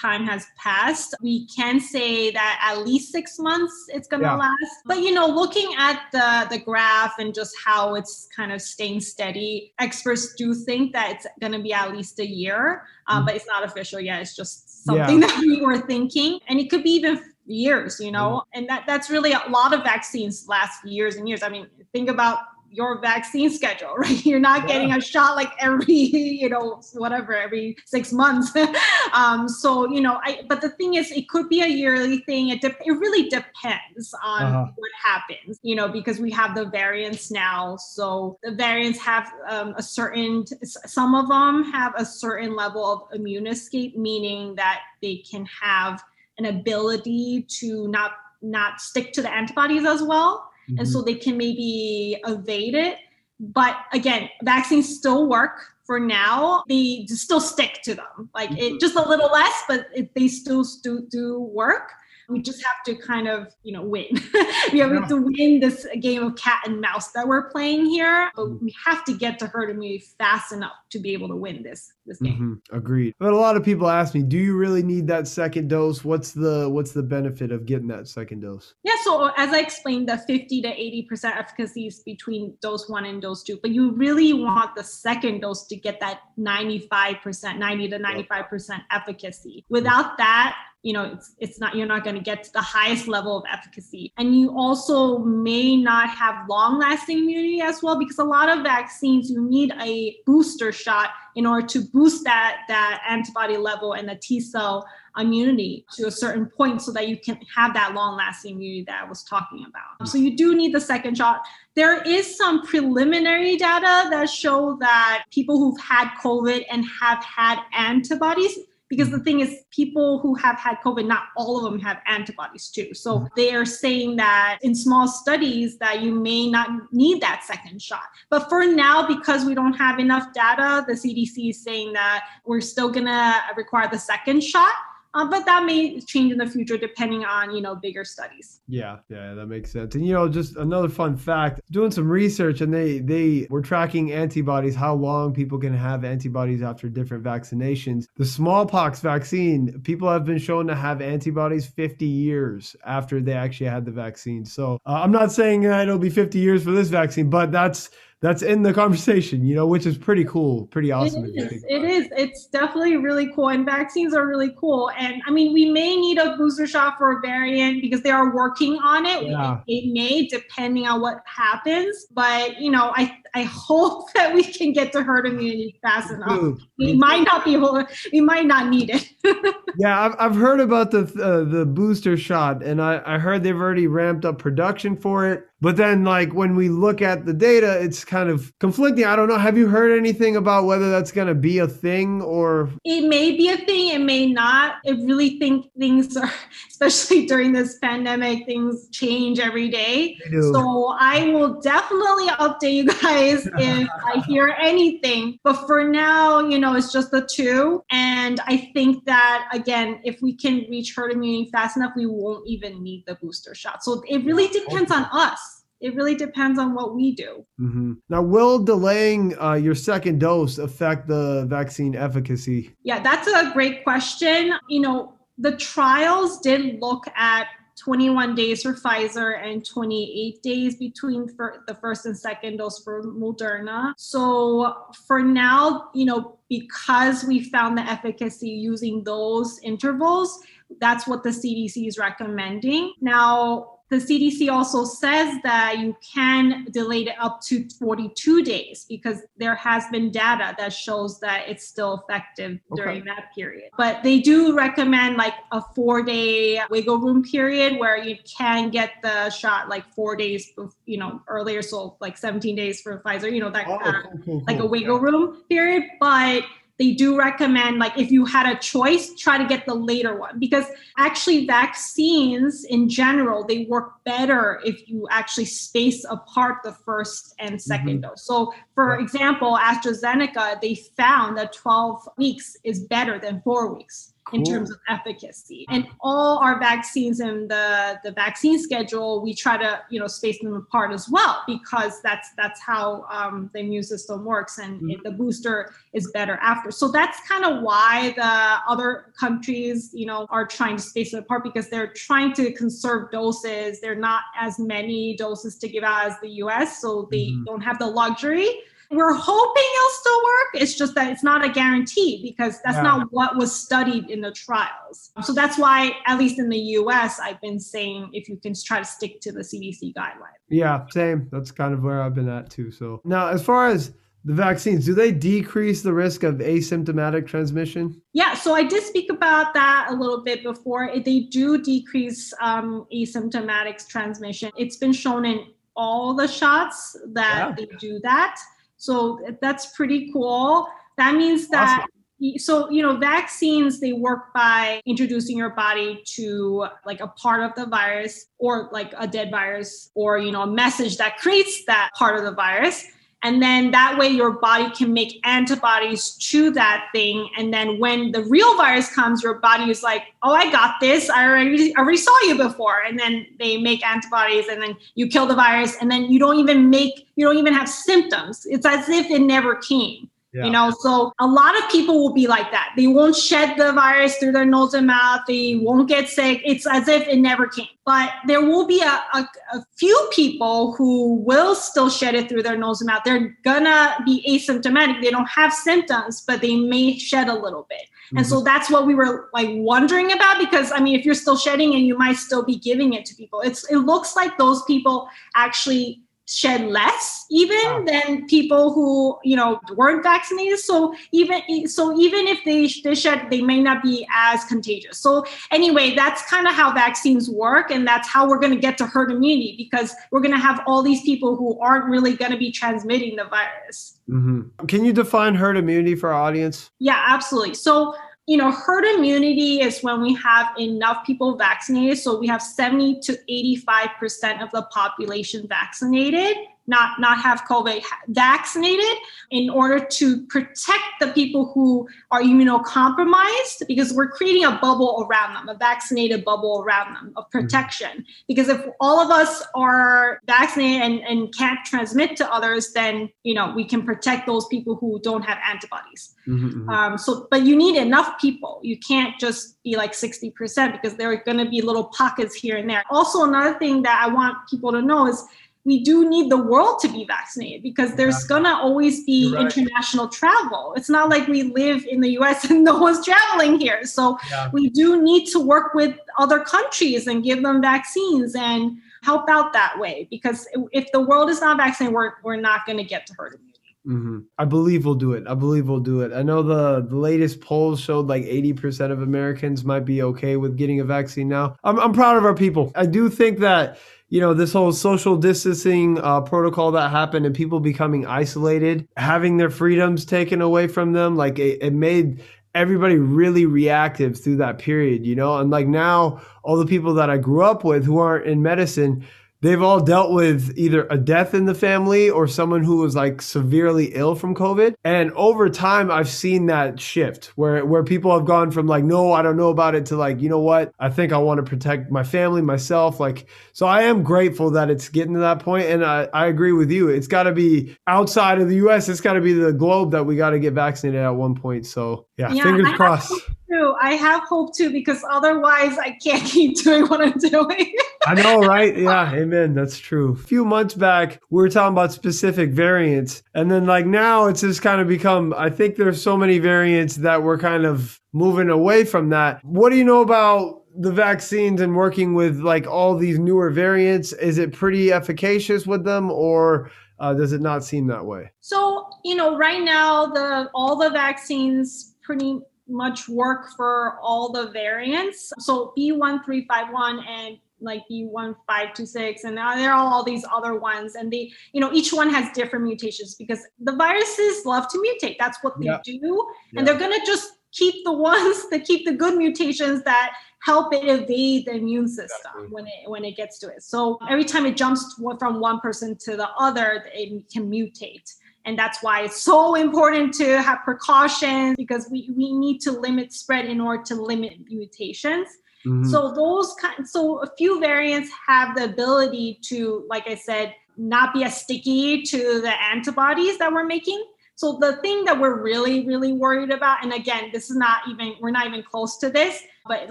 S4: time has passed, we can say that at least six months it's going to yeah. last. But you know, looking at the the graph and just how it's kind of staying steady, experts do think that it's going to be at least a year, uh, mm-hmm. but it's not official yet. It's just something yeah. that we were thinking, and it could be even years you know mm-hmm. and that that's really a lot of vaccines last years and years i mean think about your vaccine schedule, right? You're not yeah. getting a shot like every, you know, whatever, every six months. um, so, you know, I, but the thing is, it could be a yearly thing. It, de- it really depends on uh-huh. what happens, you know, because we have the variants now. So the variants have um, a certain, some of them have a certain level of immune escape, meaning that they can have an ability to not not stick to the antibodies as well mm-hmm. and so they can maybe evade it. But again, vaccines still work for now. They still stick to them, like mm-hmm. just a little less, but it, they still do, do work we just have to kind of you know win we have yeah. to win this game of cat and mouse that we're playing here but mm-hmm. we have to get to herd immunity fast enough to be able to win this this game.
S1: Mm-hmm. agreed. But a lot of people ask me do you really need that second dose? What's the what's the benefit of getting that second dose?
S4: Yeah so as i explained the 50 to 80 percent efficacy is between dose one and dose two but you really want the second dose to get that 95 percent 90 to 95 percent efficacy. Without that you know it's it's not you're not going to get to the highest level of efficacy. And you also may not have long lasting immunity as well because a lot of vaccines you need a booster shot in order to boost that that antibody level and the T cell immunity to a certain point so that you can have that long lasting immunity that I was talking about. So you do need the second shot. There is some preliminary data that show that people who've had COVID and have had antibodies because the thing is people who have had covid not all of them have antibodies too. So mm-hmm. they are saying that in small studies that you may not need that second shot. But for now because we don't have enough data the cdc is saying that we're still going to require the second shot uh, but that may change in the future depending on you know bigger studies.
S1: Yeah yeah that makes sense. And you know just another fun fact doing some research and they they were tracking antibodies how long people can have antibodies after different vaccinations. The smallpox vaccine people have been shown to have antibodies 50 years after they actually had the vaccine. So uh, i'm not saying that it'll be 50 years for this vaccine but that's that's in the conversation, you know, which is pretty cool, pretty awesome.
S4: It is. It is. It's definitely really cool, and vaccines are really cool. And I mean, we may need a booster shot for a variant because they are working on it. Yeah. It may, depending on what happens. But you know, I I hope that we can get to herd immunity fast enough. We might not be able. We might not need it.
S1: yeah, I've I've heard about the uh, the booster shot, and I I heard they've already ramped up production for it But then, like, when we look at the data, it's kind of conflicting. I don't know. Have you heard anything about whether that's going to be a thing or?
S4: It may be a thing, it may not. I really think things are, especially during this pandemic, things change every day. So I will definitely update you guys if I hear anything. But for now, you know, it's just the two. And I think that, again, if we can reach herd immunity fast enough, we won't even need the booster shot. So it really depends on us it really depends on what we do.
S1: Mm-hmm. Now, will delaying uh, your second dose affect the vaccine efficacy?
S4: Yeah, that's a great question. You know, the trials did look at 21 days for Pfizer and 28 days between the first and second dose for Moderna. So for now, you know, because we found the efficacy using those intervals, that's what the CDC is recommending. Now, the CDC also says that you can delay it up to 42 days because there has been data that shows that it's still effective during okay. that period. But they do recommend like a four day wiggle room period where you can get the shot like four days, you know, earlier. So like 17 days for Pfizer, you know, that oh, uh, cool, cool, like a wiggle room period. But they do recommend like if you had a choice try to get the later one. Because actually vaccines in general they work better if you actually space apart the first and 2nd mm-hmm. dose. So for example astrazeneca they found that 12 weeks is better than 4 weeks cool. in terms of efficacy. And all our vaccines and the, the vaccine schedule, we try to, you know, space them apart as well, because that's that's how um, the immune system works and mm-hmm. the booster is better after. So that's kind of why the other countries, you know, are trying to space it apart because they're trying to conserve doses. There are not as many doses to give out as the US, so they mm-hmm. don't have the luxury we're hoping it'll still work. It's just that it's not a guarantee because that's yeah. not what was studied in the trials. So that's why, at least in the US, I've been saying if you can try to stick to the CDC guidelines.
S1: Yeah, same. That's kind of where I've been at too. So now, as far as the vaccines, do they decrease the risk of asymptomatic transmission?
S4: Yeah, so I did speak about that a little bit before. They do decrease um, asymptomatic transmission. It's been shown in all the shots that yeah. they do that. So that's pretty cool. That means that awesome. so you know vaccines they work by introducing your body to like a part of the virus or like a dead virus or you know a message that creates that part of the virus and then that way your body can make antibodies to that thing. And then when the real virus comes your body is like oh i got this. I already already saw you before. And then they make antibodies and then you kill the virus. And then you don't even make you don't even have symptoms. It's as if it never came yeah. You know, so a lot of people will be like that. They won't shed the virus through their nose and mouth. They won't get sick. It's as if it never came. But there will be a, a, a few people who will still shed it through their nose and mouth. They're gonna be asymptomatic. They don't have symptoms, but they may shed a little bit. Mm-hmm. And so mm-hmm. that's what we were like wondering about because I mean, if you're still shedding and you might still be giving it to people, it's it looks like those people actually shed less even wow. than people who you know weren't vaccinated. So even so even if they, they shed they may not be as contagious. So anyway that's kind of how vaccines work and that's how we're going to get to herd immunity because we're going to have all these people who aren't really going to be transmitting the virus.
S1: Mm-hmm. can you define herd immunity for our audience?
S4: Yeah absolutely. So you know, herd immunity is when we have enough people vaccinated. So we have 70 to 85% of the population vaccinated not not have COVID vaccinated in order to protect the people who are immunocompromised because we're creating a bubble around them, a vaccinated bubble around them of mm-hmm. protection. Mm-hmm. Because if all of us are vaccinated and, and can't transmit to others, then you know we can protect those people who don't have antibodies. Mm-hmm, mm-hmm. Um, so, but you need enough people. You can't just be like 60% because there are going to be little pockets here and there. Also, another thing that I want people to know is we do need the world to be vaccinated because there's gonna always be right. international travel. It's not like we live in the US and no one's traveling here. So yeah. we do need to work with other countries and give them vaccines and help out that way because if the world is not vaccinated, we're, we're not gonna get to herd immunity.
S1: Mm-hmm. I believe we'll do it. I believe we'll do it. I know the, the latest polls showed like 80% of Americans might be okay with getting a vaccine now. I'm, I'm proud of our people. I do think that, you know, this whole social distancing uh, protocol that happened and people becoming isolated, having their freedoms taken away from them, like it, it made everybody really reactive through that period, you know? And like now, all the people that I grew up with who aren't in medicine, they've all dealt with either a death in the family or someone who was like severely ill from COVID. And over time, I've seen that shift where, where people have gone from like, no, I don't know about it to like, you know what? I think I want to protect my family, myself. Like, so I am grateful that it's getting to that point. And I, I agree with you. It's got to be outside of the US. It's got to be the globe that we got to get vaccinated at one point. So yeah, yeah fingers crossed
S4: too. I have hope too because otherwise I can't keep doing what I'm doing.
S1: I know, right? Yeah, amen. That's true. A few months back, we were talking about specific variants. And then like now it's just kind of become I think there's so many variants that we're kind of moving away from that. What do you know about the vaccines and working with like all these newer variants? Is it pretty efficacious with them or uh, does it not seem that way?
S4: So, you know, right now the all the vaccines pretty much work for all the variants. So B1351 and like B1526 and there are all these other ones and they you know each one has different mutations because the viruses love to mutate that's what they yeah. do and they're going to just keep the ones that keep the good mutations that help it evade the immune system exactly. when it when it gets to it so every time it jumps from one person to the other it can mutate and that's why it's so important to have precautions because we, we need to limit spread in order to limit mutations. Mm-hmm. So those kind so a few variants have the ability to, like I said, not be as sticky to the antibodies that we're making. So the thing that we're really, really worried about, and again, this is not even, we're not even close to this, but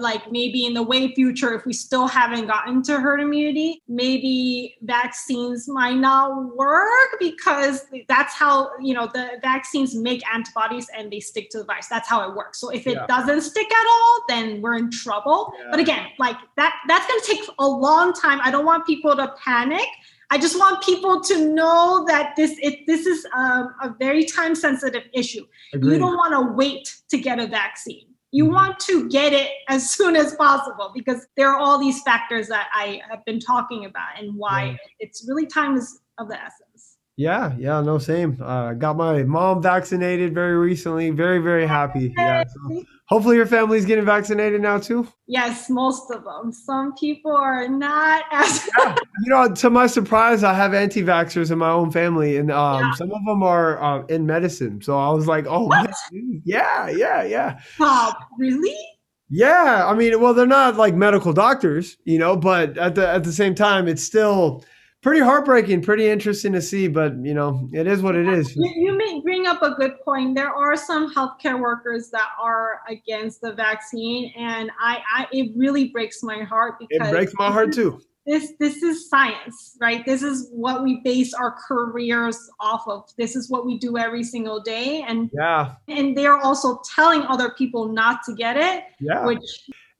S4: like maybe in the way future, if we still haven't gotten to herd immunity, maybe vaccines might not work because that's how, you know, the vaccines make antibodies and they stick to the virus. That's how it works. So if it yeah. doesn't stick at all, then we're in trouble. Yeah. But again, like that, that's going to take a long time. I don't want people to panic I just want people to know that this it, this is um, a very time sensitive issue. Agreed. You don't want to wait to get a vaccine. You mm-hmm. want to get it as soon as possible because there are all these factors that I have been talking about and why yeah. it's really time is of the essence.
S1: Yeah, yeah, no, same. Uh, got my mom vaccinated very recently. Very, very happy. Yeah. So hopefully your family's getting vaccinated now too.
S4: Yes, most of them. Some people are not as.
S1: yeah. You know, to my surprise, I have anti-vaxxers in my own family, and um, yeah. some of them are uh, in medicine. So I was like, oh, man, yeah, yeah, yeah.
S4: Oh, really?
S1: Yeah, I mean, well, they're not like medical doctors, you know, but at the at the same time, it's still pretty heartbreaking, pretty interesting to see, but you know, it is what it is.
S4: You, you may bring up a good point. There are some healthcare workers that are against the vaccine, and I, I it really breaks my heart because
S1: it breaks my heart too.
S4: This this is science, right? This is what we base our careers off of. This is what we do every single day, and
S1: yeah,
S4: and they're also telling other people not to get it,
S1: yeah,
S4: which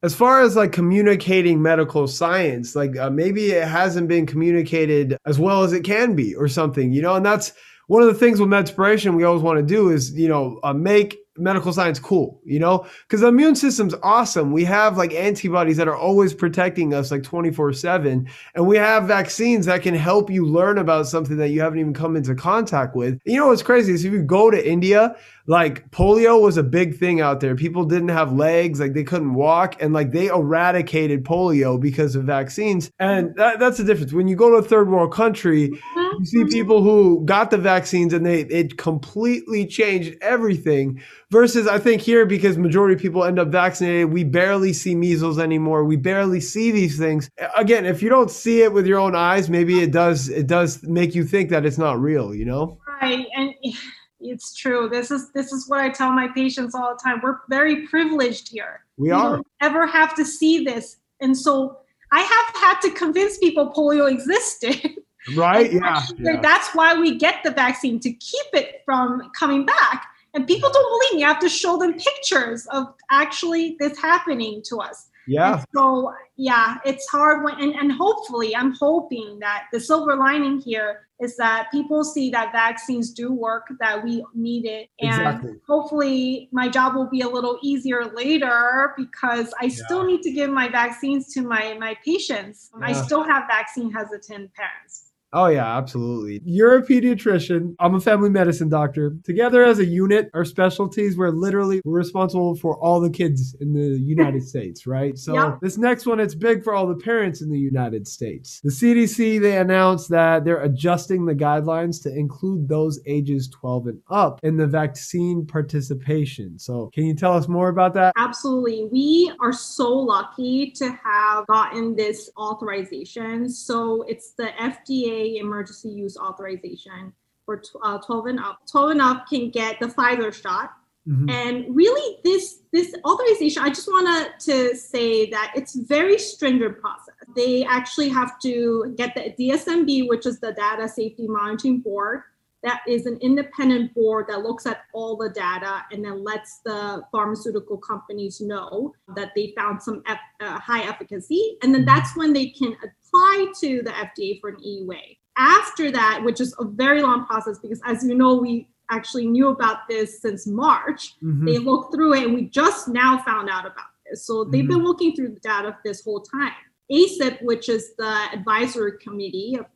S1: as far as like communicating medical science like uh, maybe it hasn't been communicated as well as it can be or something you know and that's one of the things with medspiration we always want to do is you know uh, make medical science cool, you know? Because the immune system's awesome. We have like antibodies that are always protecting us like 24 7. And we have vaccines that can help you learn about something that you haven't even come into contact with. You know what's crazy is if you go to India, like polio was a big thing out there. People didn't have legs, like they couldn't walk, and like they eradicated polio because of vaccines. And mm-hmm. that, that's the difference. When you go to a third world country, mm-hmm. you see mm-hmm. people who got the vaccines and they it completely changed everything Versus, I think here, because majority of people end up vaccinated, we barely see measles anymore. We barely see these things. Again, if you don't see it with your own eyes, maybe it does it does make you think that it's not real. You know?
S4: Right, and it's true. This is this is what I tell my patients all the time. We're very privileged here.
S1: We, we are.
S4: Don't ever have to see this, and so I have had to convince people polio existed.
S1: Right. yeah,
S4: yeah. That's why we get the vaccine to keep it from coming back and people don't believe me. I have to show them pictures of actually this happening to us.
S1: Yeah.
S4: And so yeah, it's hard when and, and hopefully I'm hoping that the silver lining here is that people see that vaccines do work, that we need it. And
S1: Exactly.
S4: hopefully my job will be a little easier later because I still need to give my vaccines to my my patients. I still have vaccine hesitant parents.
S1: Oh yeah, absolutely. You're a pediatrician. I'm a family medicine doctor. Together as a unit, our specialties, we're literally we're responsible for all the kids in the United States, right? So
S4: Yeah.
S1: this next one, it's big for all the parents in the United States. The CDC they announced that they're adjusting the guidelines to include those ages 12 and up in the vaccine participation. So can you tell us more about that?
S4: Absolutely. We are so lucky to have gotten this authorization. So it's the FDA emergency use authorization for uh, 12 and up. 12 and up can get the Pfizer shot.
S1: Mhm.
S4: And really, this this authorization, I just want to say that it's very stringent process. They actually have to get the DSMB, which is the Data Safety Monitoring Board. That is an independent board that looks at all the data and then lets the pharmaceutical companies know that they found some eff- uh, high efficacy. And then that's when they can apply to the FDA for an EUA. After that, which is a very long process, because as you know, we actually knew about this since March.
S1: Mhm.
S4: They looked through it and we just now found out about this. So they've been looking through the data this whole time. ACIP, which is the advisory committee of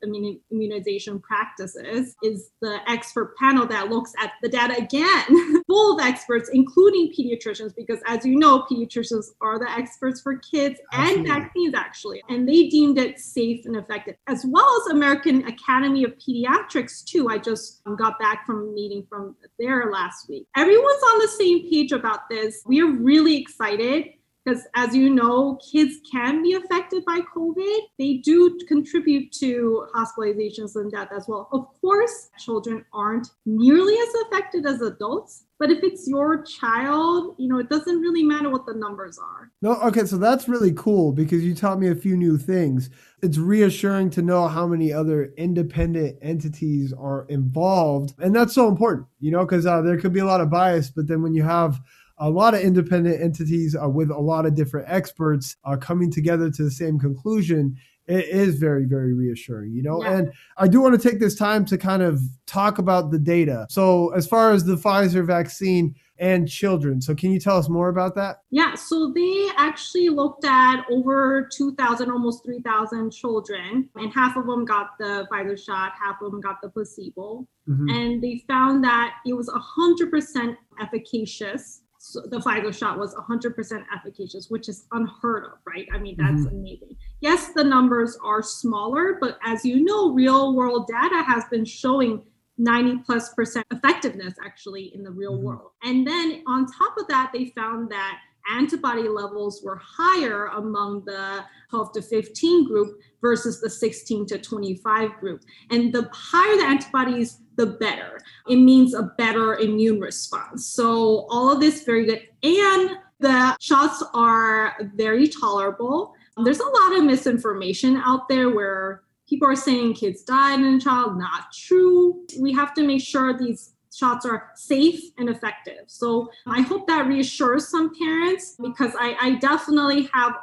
S4: immunization practices, is the expert panel that looks at the data again, full of experts, including pediatricians, because as you know, pediatricians are the experts for kids and vaccines, actually. And they deemed it safe and effective, as well as American Academy of Pediatrics, too. I just got back from a meeting from there last week. Everyone's on the same page about this. We are really excited because as you know, kids can be affected by COVID. They do contribute to hospitalizations and death as well. Of course, children aren't nearly as affected as adults, but if it's your child, you know, it doesn't really matter what the numbers are.
S1: No, okay, so that's really cool because you taught me a few new things. It's reassuring to know how many other independent entities are involved, and that's so important, you know, because uh, there could be a lot of bias, but then when you have a lot of independent entities uh, with a lot of different experts uh, coming together to the same conclusion, it is very, very reassuring, you know.
S4: Yeah.
S1: And I do want to take this time to kind of talk about the data. So, as far as the Pfizer vaccine and children, so can you tell us more about that?
S4: Yeah, so they actually looked at over 2,000, almost 3,000 children, and half of them got the Pfizer shot, half of them got the placebo.
S1: Mhm.
S4: And they found that it was 100% efficacious. So the Pfizer shot was 100% efficacious, which is unheard of, right? I mean, that's amazing. Yes, the numbers are smaller, but as you know, real world data has been showing 90 plus percent effectiveness actually in the real
S1: Mhm.
S4: world. And then on top of that, they found that antibody levels were higher among the 12 to 15 group versus the 16 to 25 group. And the higher the antibodies, the better. It means a better immune response. So all of this very good. And the shots are very tolerable. There's a lot of misinformation out there where people are saying kids died in a child, not true. We have to make sure these shots are safe and effective. So I hope that reassures some parents because I, I definitely have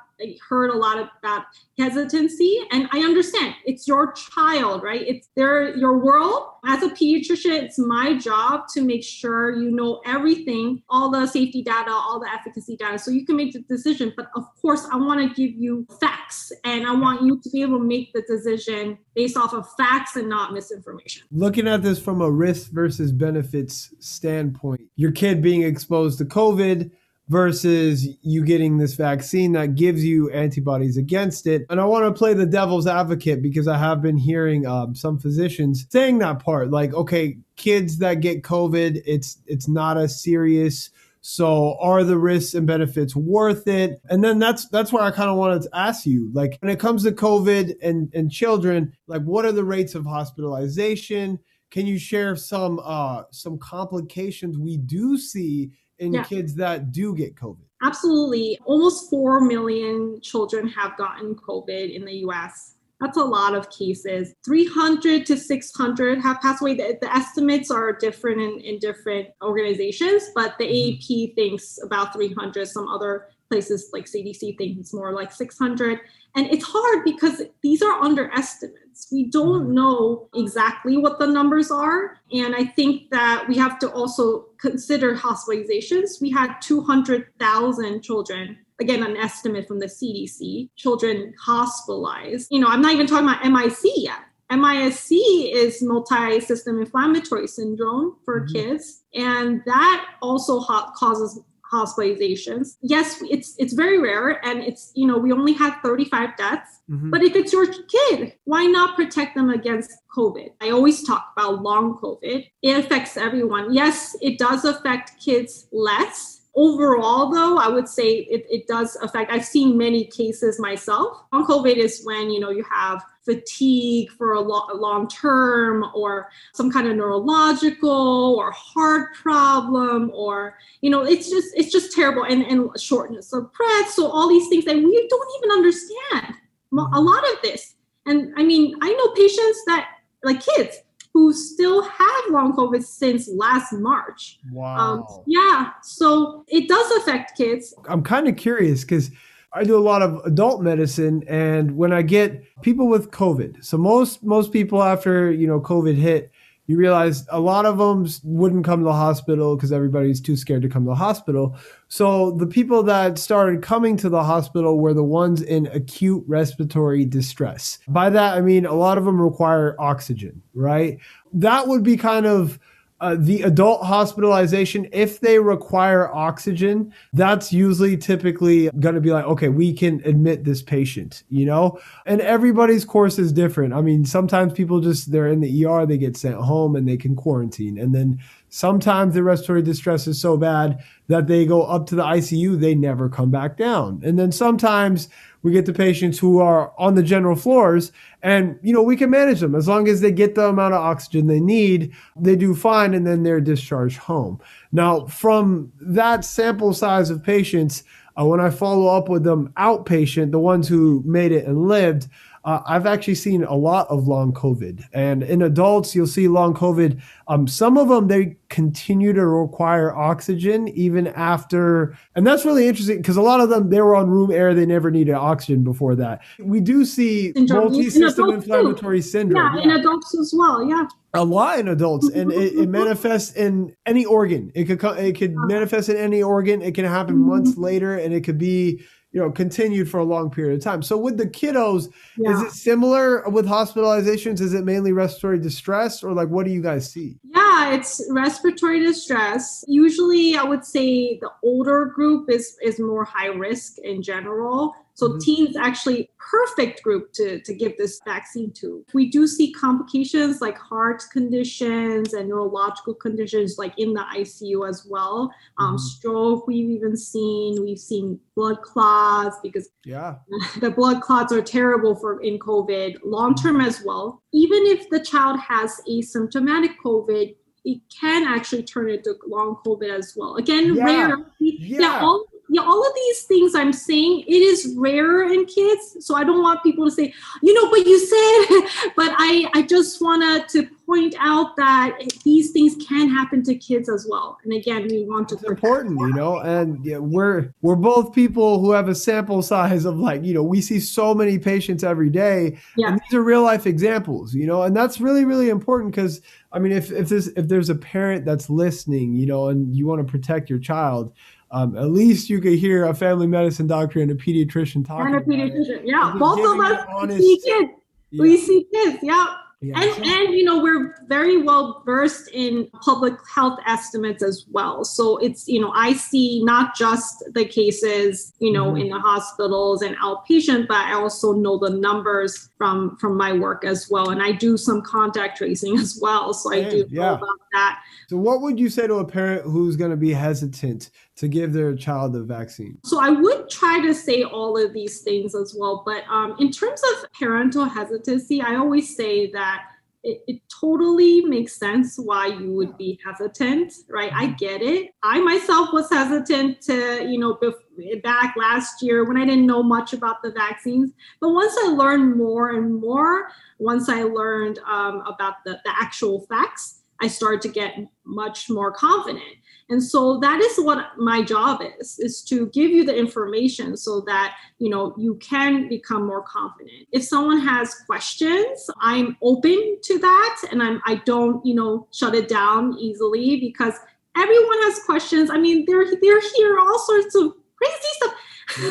S4: heard a lot about hesitancy and I understand it's your child, right? It's their your world. As a pediatrician, it's my job to make sure you know everything, all the safety data, all the efficacy data, so you can make the decision. But of course, I want to give you facts and I want you to be able to make the decision based off of facts and not misinformation.
S1: looking at this from a risk versus benefits standpoint, your kid being exposed to COVID versus you getting this vaccine that gives you antibodies against it. And I want to play the devil's advocate because I have been hearing um, some physicians saying that part, like, okay, kids that get COVID, it's it's not as serious. So are the risks and benefits worth it? And then that's that's where I kind of wanted to ask you, like when it comes to COVID and, and children, like what are the rates of hospitalization? Can you share some uh some complications we do see in
S4: Yeah.
S1: kids that do get COVID?
S4: Absolutely. Almost 4 million children have gotten COVID in the US. That's a lot of cases. 300 to 600 have passed away. The, the estimates are different in, in different organizations, but the mm-hmm. AAP thinks about 300. Some other places like CDC think it's more like 600. And it's hard because these are underestimates. We don't mm-hmm. know exactly what the numbers are. And I think that we have to also consider hospitalizations. We had 200,000 children again an estimate from the CDC, children hospitalized. You know, I'm not even talking about MIC yet. MISC is multi-system inflammatory syndrome for mm-hmm. kids, and that also ha- causes hospitalizations. Yes, it's it's very rare, and it's you know we only have 35 deaths. Mm-hmm. But if it's your kid, why not protect them against COVID? I always talk about long COVID. It affects everyone. Yes, it does affect kids less Overall, though, I would say it, it does affect. I've seen many cases myself. Long COVID is when you know you have fatigue for a, lo- a long term, or some kind of neurological or heart problem, or you know it's just it's just terrible, and and shortness of breath. So all these things that we don't even understand a lot of this. And I mean, I know patients that like kids who still have long COVID since last March.
S1: Wow. Um,
S4: yeah. So it does affect kids.
S1: I'm kind of curious because I do a lot of adult medicine and when I get people with COVID, so most most people after, you know, COVID hit, you realize a lot of them wouldn't come to the hospital because everybody's too scared to come to the hospital. So the people that started coming to the hospital were the ones in acute respiratory distress. By that, I mean a lot of them require oxygen, right? That would be kind of uh, the adult hospitalization, if they require oxygen, that's usually typically going to be like, okay, we can admit this patient, you know? And everybody's course is different. I mean, sometimes people just, they're in the ER, they get sent home and they can quarantine. And then sometimes the respiratory distress is so bad that they go up to the ICU, they never come back down. And then sometimes we get the patients who are on the general floors and you know we can manage them as long as they get the amount of oxygen they need they do fine and then they're discharged home now from that sample size of patients uh, when i follow up with them outpatient the ones who made it and lived uh, I've actually seen a lot of long COVID. And in adults, you'll see long COVID. Um, some of them, they continue to require oxygen even after. And that's really interesting because a lot of them, they were on room air. They never needed oxygen before that. We do see multi system inflammatory syndrome.
S4: Yeah, yeah, in adults as well. Yeah
S1: a lot in adults and it, it, manifests in any organ it could it could manifest in any organ it can happen months later and it could be you know continued for a long period of time. So with the kiddos yeah. is it similar with hospitalizations? Is it mainly respiratory distress or like what do you guys see?
S4: Yeah it's respiratory distress. Usually i would say the older group is is more high risk in general so mm-hmm. teens actually perfect group to, to give this vaccine to. We do see complications like heart conditions and neurological conditions like in the ICU as well. Um, mm-hmm. Stroke we've even seen. We've seen blood clots because
S1: yeah,
S4: the blood clots are terrible for in COVID. Long term mm-hmm. as well. Even if the child has asymptomatic COVID, it can actually turn into long COVID as well. Again, yeah. rare. Yeah. yeah, all yeah, all of these things I'm saying, it is rarer in kids. So I don't want people to say, you know, but you said, but I, I just wanna to point out that these things can happen to kids as well. And again, we want to.
S1: It's important, you know, and yeah, we're we're both people who have a sample size of like, you know, we see so many patients every day, yeah. and these are real life examples, you know, and that's really really important because I mean, if if this if there's a parent that's listening, you know, and you want to protect your child um, at least you could hear a family medicine doctor and a pediatrician talking.
S4: And a pediatrician, yeah. Both of us honest, see kids. Yeah. We see kids, yeah. Yeah, and, so. and you know we're very well versed in public health estimates as well so it's you know i see not just the cases you know mm-hmm. in the hospitals and outpatient but i also know the numbers from from my work as well and i do some contact tracing as well so i do yeah. know about that
S1: so what would you say to a parent who's going to be hesitant to give their child the vaccine?
S4: So I would try to say all of these things as well. But um, in terms of parental hesitancy, I always say that it, it, totally makes sense why you would be hesitant, right? I get it. I myself was hesitant to, you know, bef- back last year when I didn't know much about the vaccines. But once I learned more and more, once I learned um, about the, the actual facts, I started to get much more confident. And so that is what my job is, is to give you the information so that, you know, you can become more confident. If someone has questions, I'm open to that and I'm I don't, you know, shut it down easily because everyone has questions. I mean, they're they're here all sorts of crazy stuff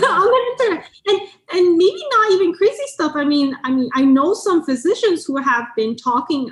S4: and and maybe not even crazy stuff. I mean i mean i know some physicians who have been talking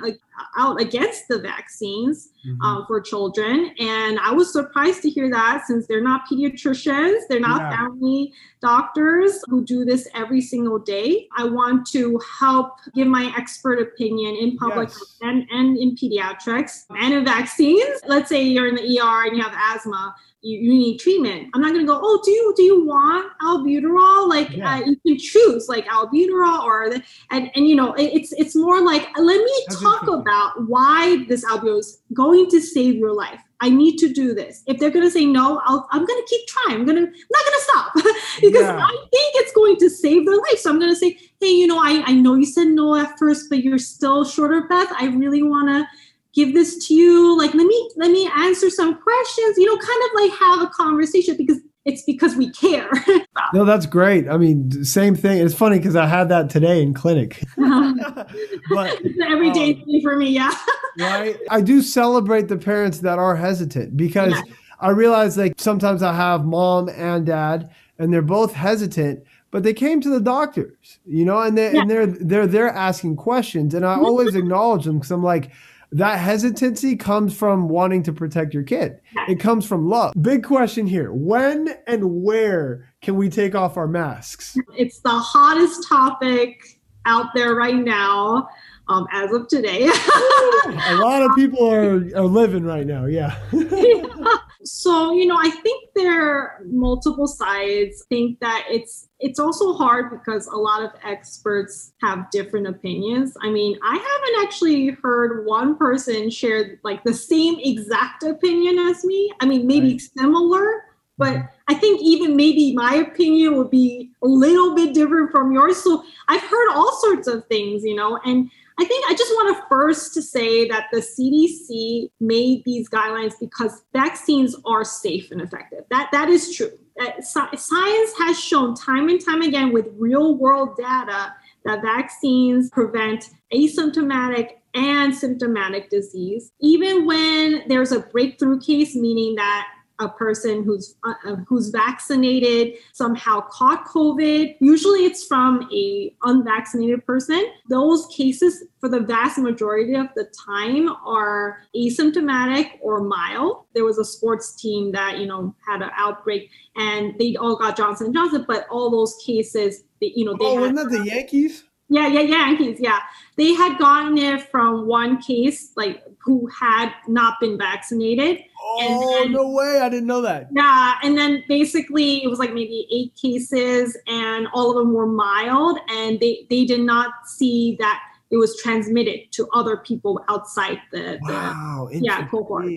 S4: out against the vaccines mm-hmm. uh, for children. And i was surprised to hear that since they're not pediatricians they're not yeah. family doctors who do this every single day. I want to help give my expert opinion in public yes. and, and in pediatrics and in vaccines. Let's say you're in the er and you have asthma you, you need treatment. I'm not gonna go, oh, do you do you want albuterol? Like yeah. uh, you can choose like albuterol or the, and and you know it, it's it's more like let me That's talk about why this albuterol is going to save your life. I need to do this. If they're gonna say no, I'll, I'm gonna keep trying. I'm gonna I'm not gonna stop because yeah. I think it's going to save their life. So I'm gonna say, hey, you know, I I know you said no at first, but you're still short of breath. I really wanna give this to you like let me let me answer some questions you know kind of like have a conversation because it's because we care.
S1: No that's great. I mean same thing. It's funny because i had that today in clinic.
S4: But every day um, for me yeah.
S1: Right? I do celebrate the parents that are hesitant because yeah. i realize like sometimes i have mom and dad and they're both hesitant but they came to the doctors you know and they yeah. and they're they're they're asking questions and i always acknowledge them because i'm like that hesitancy comes from wanting to protect your kid. It comes from love. Big question here. When and where can we take off our masks?
S4: It's the hottest topic out there right now. Um, as of today,
S1: a lot of people are, are living right now. Yeah. yeah.
S4: So, you know, I think there are multiple sides. I think that it's it's also hard because a lot of experts have different opinions. I mean, I haven't actually heard one person share like the same exact opinion as me. I mean, maybe right. similar, but mm-hmm. I think even maybe my opinion would be a little bit different from yours. So I've heard all sorts of things, you know, and I think I just want to first to say that the CDC made these guidelines because vaccines are safe and effective. That that is true. Uh, that science has shown time and time again with real world data that vaccines prevent asymptomatic and symptomatic disease. Even when there's a breakthrough case, meaning that a person who's uh, uh, who's vaccinated somehow caught COVID. Usually, it's from a unvaccinated person. Those cases, for the vast majority of the time, are asymptomatic or mild. There was a sports team that you know had an outbreak, and they all got Johnson and Johnson, but all those cases, they, you know, they
S1: oh,
S4: had,
S1: wasn't that the Yankees?
S4: Yeah, yeah, Yankees. Yeah, they had gotten it from one case, like who had not been vaccinated.
S1: Oh then, no way! I didn't know that.
S4: Yeah, and then basically it was like maybe eight cases, and all of them were mild, and they they did not see that it was transmitted to other people outside the,
S1: wow,
S4: the yeah cohort.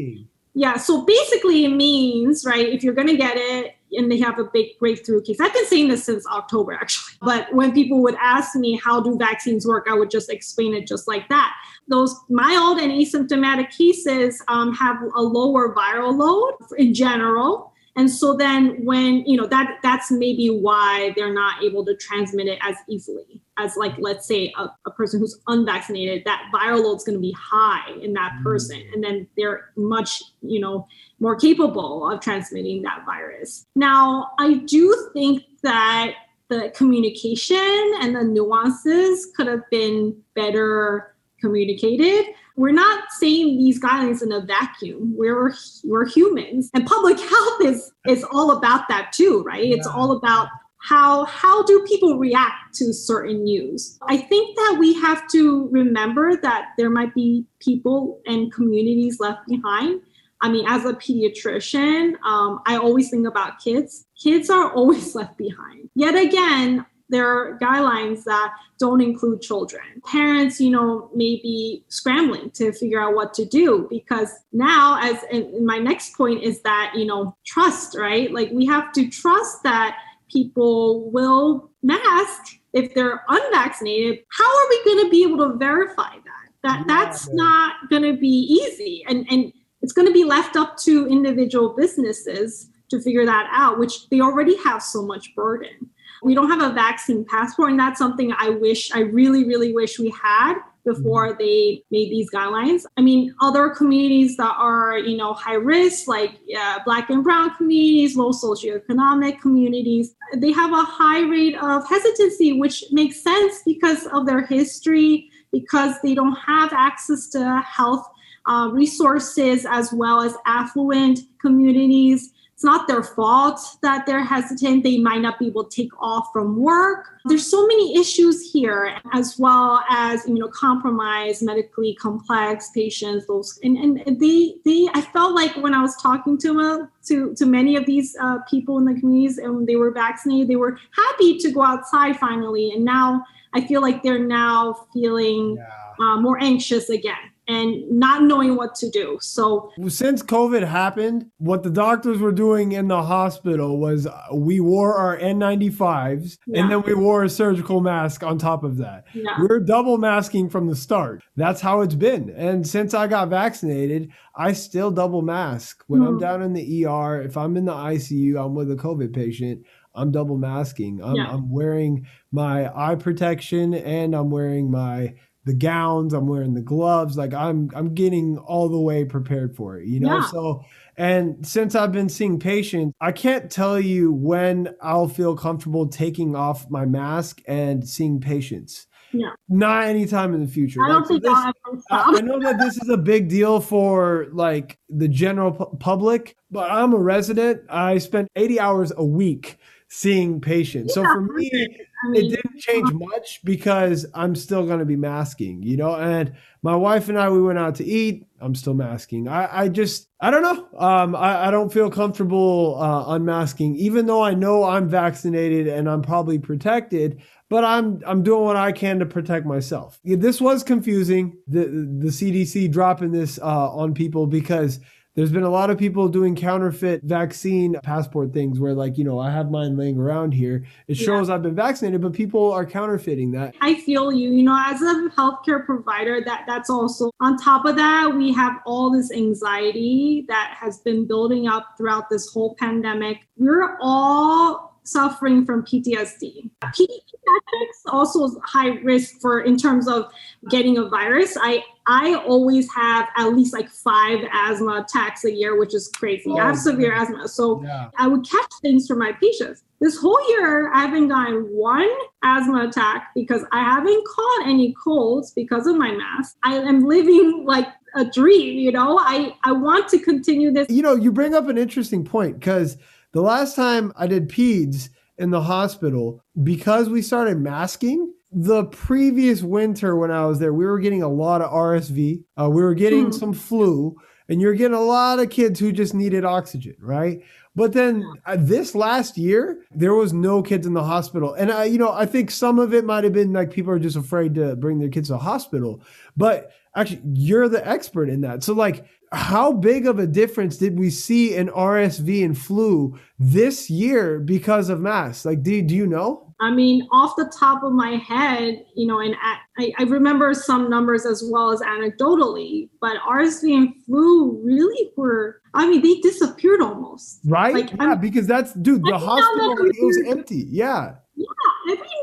S4: Yeah, so basically it means, right, if you're gonna get it and they have a big breakthrough case. I've been saying this since October actually. But when people would ask me how do vaccines work, I would just explain it just like that. Those mild and asymptomatic cases um, have a lower viral load in general and so then when you know that that's maybe why they're not able to transmit it as easily as like let's say a, a person who's unvaccinated that viral load is going to be high in that mm. person and then they're much you know more capable of transmitting that virus now i do think that the communication and the nuances could have been better communicated we're not saying these guidelines in a vacuum. We're we're humans, and public health is is all about that too, right? Yeah. It's all about how how do people react to certain news i think that we have to remember that there might be people and communities left behind i mean as a pediatrician um, i always think about kids kids are always left behind yet again there are guidelines that don't include children. Parents, you know, may be scrambling to figure out what to do because now, as my next point, is that, you know, trust, right? Like we have to trust that people will mask if they're unvaccinated. How are we going to be able to verify that? That that's not going to be easy, and and it's going to be left up to individual businesses to figure that out, which they already have so much burden. We don't have a vaccine passport, and that's something I wish, I really, really wish we had before mm-hmm. they made these guidelines. I mean, other communities that are, you know, high risk, like uh, Black and Brown communities, low socioeconomic communities, they have a high rate of hesitancy, which makes sense because of their history, because they don't have access to health uh, resources as well as affluent communities it's not their fault that they're hesitant. They might not be able to take off from work. There's so many issues here, as well as you know, compromised, medically complex patients. Those and, and they they I felt like when I was talking to them, to to many of these uh, people in the communities and they were vaccinated, they were happy to go outside finally, and now I feel like they're now feeling yeah. uh, more anxious again and not knowing what to do. So,
S1: since COVID happened, what the doctors were doing in the hospital was we wore our N95s yeah. and then we wore a surgical mask on top of that. Yeah. We are double masking from the start. That's how it's been. And since I got vaccinated, I still double mask. When mm. I'm down in the ER, if I'm in the ICU, I'm with a COVID patient. I'm double masking. I'm, yeah. I'm wearing my eye protection and I'm wearing my the gowns, I'm wearing the gloves, like I'm I'm getting all the way prepared for it, you know? Yeah. So and since I've been seeing patients, I can't tell you when I'll feel comfortable taking off my mask and seeing patients.
S4: Yeah.
S1: Not anytime in the future.
S4: I don't think this, I,
S1: I know that this is a big deal for like the general pu- public, but I'm a resident. I spend 80 hours a week seeing patients. Yeah, so for me, I mean, it didn't change much because I'm still going to be masking, you know. And my wife and I, we went out to eat. I'm still masking. I, I just, I don't know. Um, I, I don't feel comfortable uh, unmasking, even though I know I'm vaccinated and I'm probably protected. But I'm I'm doing what I can to protect myself. This was confusing. The the CDC dropping this uh, on people because there's been a lot of people doing counterfeit vaccine passport things where like you know i have mine laying around here. It shows i've been vaccinated but people are counterfeiting that.
S4: I feel you. You know as a healthcare provider that that's also on top of that we have all this anxiety that has been building up throughout this whole pandemic. We're all suffering from PTSD. Pediatrics also is high risk for in terms of getting a virus. I I always have at least like five asthma attacks a year, which is crazy. Oh, I have oh. severe man. asthma, so yeah. I would catch things from my patients. This whole year, I haven't gotten one asthma attack because I haven't caught any colds because of my mask. I am living like a dream, you know. I I want to continue this.
S1: You know, you bring up an interesting point because the last time I did peds in the hospital, because we started masking, the previous winter when I was there, we were getting a lot of RSV. Uh, we were getting mm. some flu, and you're getting a lot of kids who just needed oxygen, right? But then uh, this last year, there was no kids in the hospital. And, I, you know, I think some of it might have been like people are just afraid to bring their kids to the hospital. But actually, you're the expert in that. So, like, how big of a difference did we see in RSV and flu this year because of masks? Like, do, do you know?
S4: I mean, off the top of my head, you know, and I, I remember some numbers as well as anecdotally, but RSV and flu really were, I mean, they disappeared almost.
S1: Right? Like, yeah, I'm, because that's, dude, the hospital it was empty. Yeah.
S4: Yeah,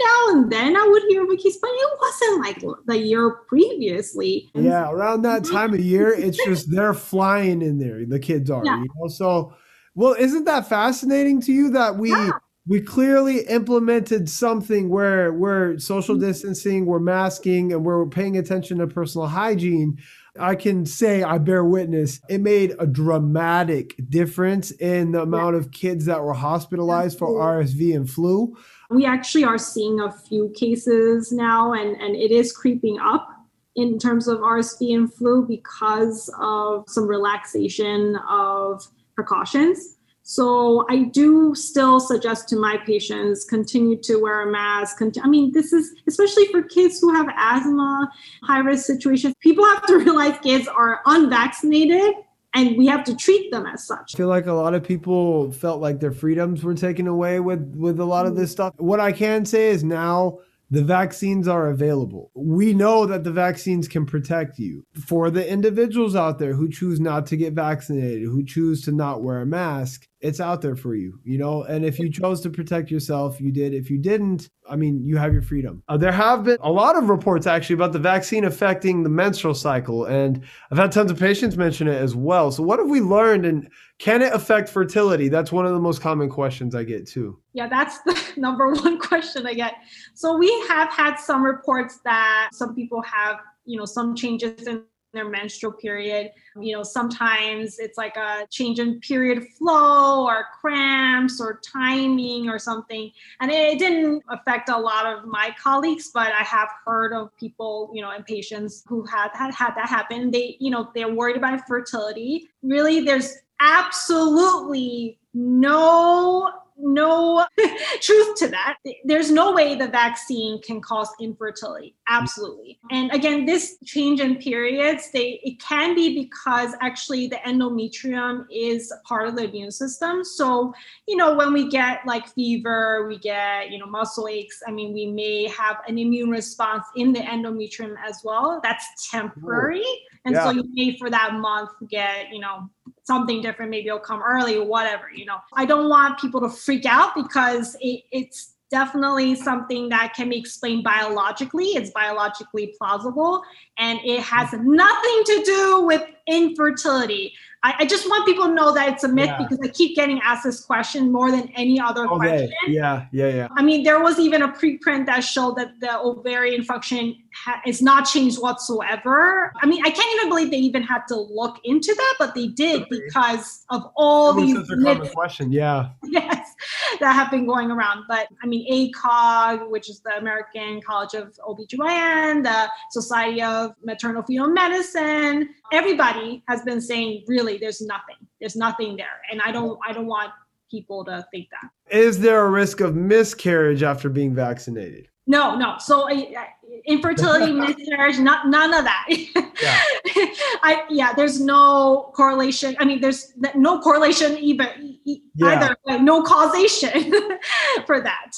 S4: now and then I would hear a but it wasn't like the year previously.
S1: Yeah, around that time of year, it's just they're flying in there. The kids are, yeah. you know. So, well, isn't that fascinating to you that we yeah. we clearly implemented something where we're social mm-hmm. distancing, we're masking, and we're paying attention to personal hygiene. I can say I bear witness. It made a dramatic difference in the amount of kids that were hospitalized for RSV and flu.
S4: We actually are seeing a few cases now, and, and it is creeping up in terms of RSV and flu because of some relaxation of precautions. So I do still suggest to my patients continue to wear a mask. I mean, this is especially for kids who have asthma, high risk situations. People have to realize kids are unvaccinated and we have to treat them as such.
S1: I feel like a lot of people felt like their freedoms were taken away with with a lot of this stuff. What I can say is now the vaccines are available. We know that the vaccines can protect you. For the individuals out there who choose not to get vaccinated, who choose to not wear a mask, it's out there for you, you know? And if you chose to protect yourself, you did. If you didn't, I mean, you have your freedom. Uh, there have been a lot of reports actually about the vaccine affecting the menstrual cycle, and I've had tons of patients mention it as well. So, what have we learned, and can it affect fertility? That's one of the most common questions I get too.
S4: Yeah, that's the number one question I get. So, we have had some reports that some people have, you know, some changes in their menstrual period. Mm-hmm. You know, sometimes it's like a change in period flow or cramps or timing or something. And it didn't affect a lot of my colleagues, but I have heard of people, you know, and patients who had had, had that happen. They, you know, they're worried about fertility. Really, there's absolutely no no truth to that. There's no way the vaccine can cause infertility. Absolutely. Mm-hmm. And again, this change in periods, they it can be because actually the endometrium is part of the immune system. So, you know, when we get like fever, we get, you know, muscle aches, I mean, we may have an immune response in the endometrium as well. That's temporary. And yeah. so you may for that month get, you know, something different maybe it'll come early whatever you know. I don't want people to freak out because it, it's definitely something that can be explained biologically. It's biologically plausible and it has nothing to do with infertility I, I, just want people to know that it's a myth yeah. because I keep getting asked this question more than any other okay. question.
S1: Yeah, yeah, yeah.
S4: I mean, there was even a preprint that showed that the ovarian function ha- is not changed whatsoever. I mean, I can't even believe they even had to look into that, but they did because of all these
S1: myths. question. Yeah.
S4: Yes, that have been going around. But I mean, ACOG, which is the American College of OBGYN, the Society of Maternal Fetal Medicine, everybody has been saying really there's nothing. There's nothing there. And i don't i don't want people to think that.
S1: Is there a risk of miscarriage after being vaccinated?
S4: No no. So uh, infertility miscarriage not none of that. Yeah. i yeah there's no correlation. I mean there's no correlation even yeah. either no causation for that.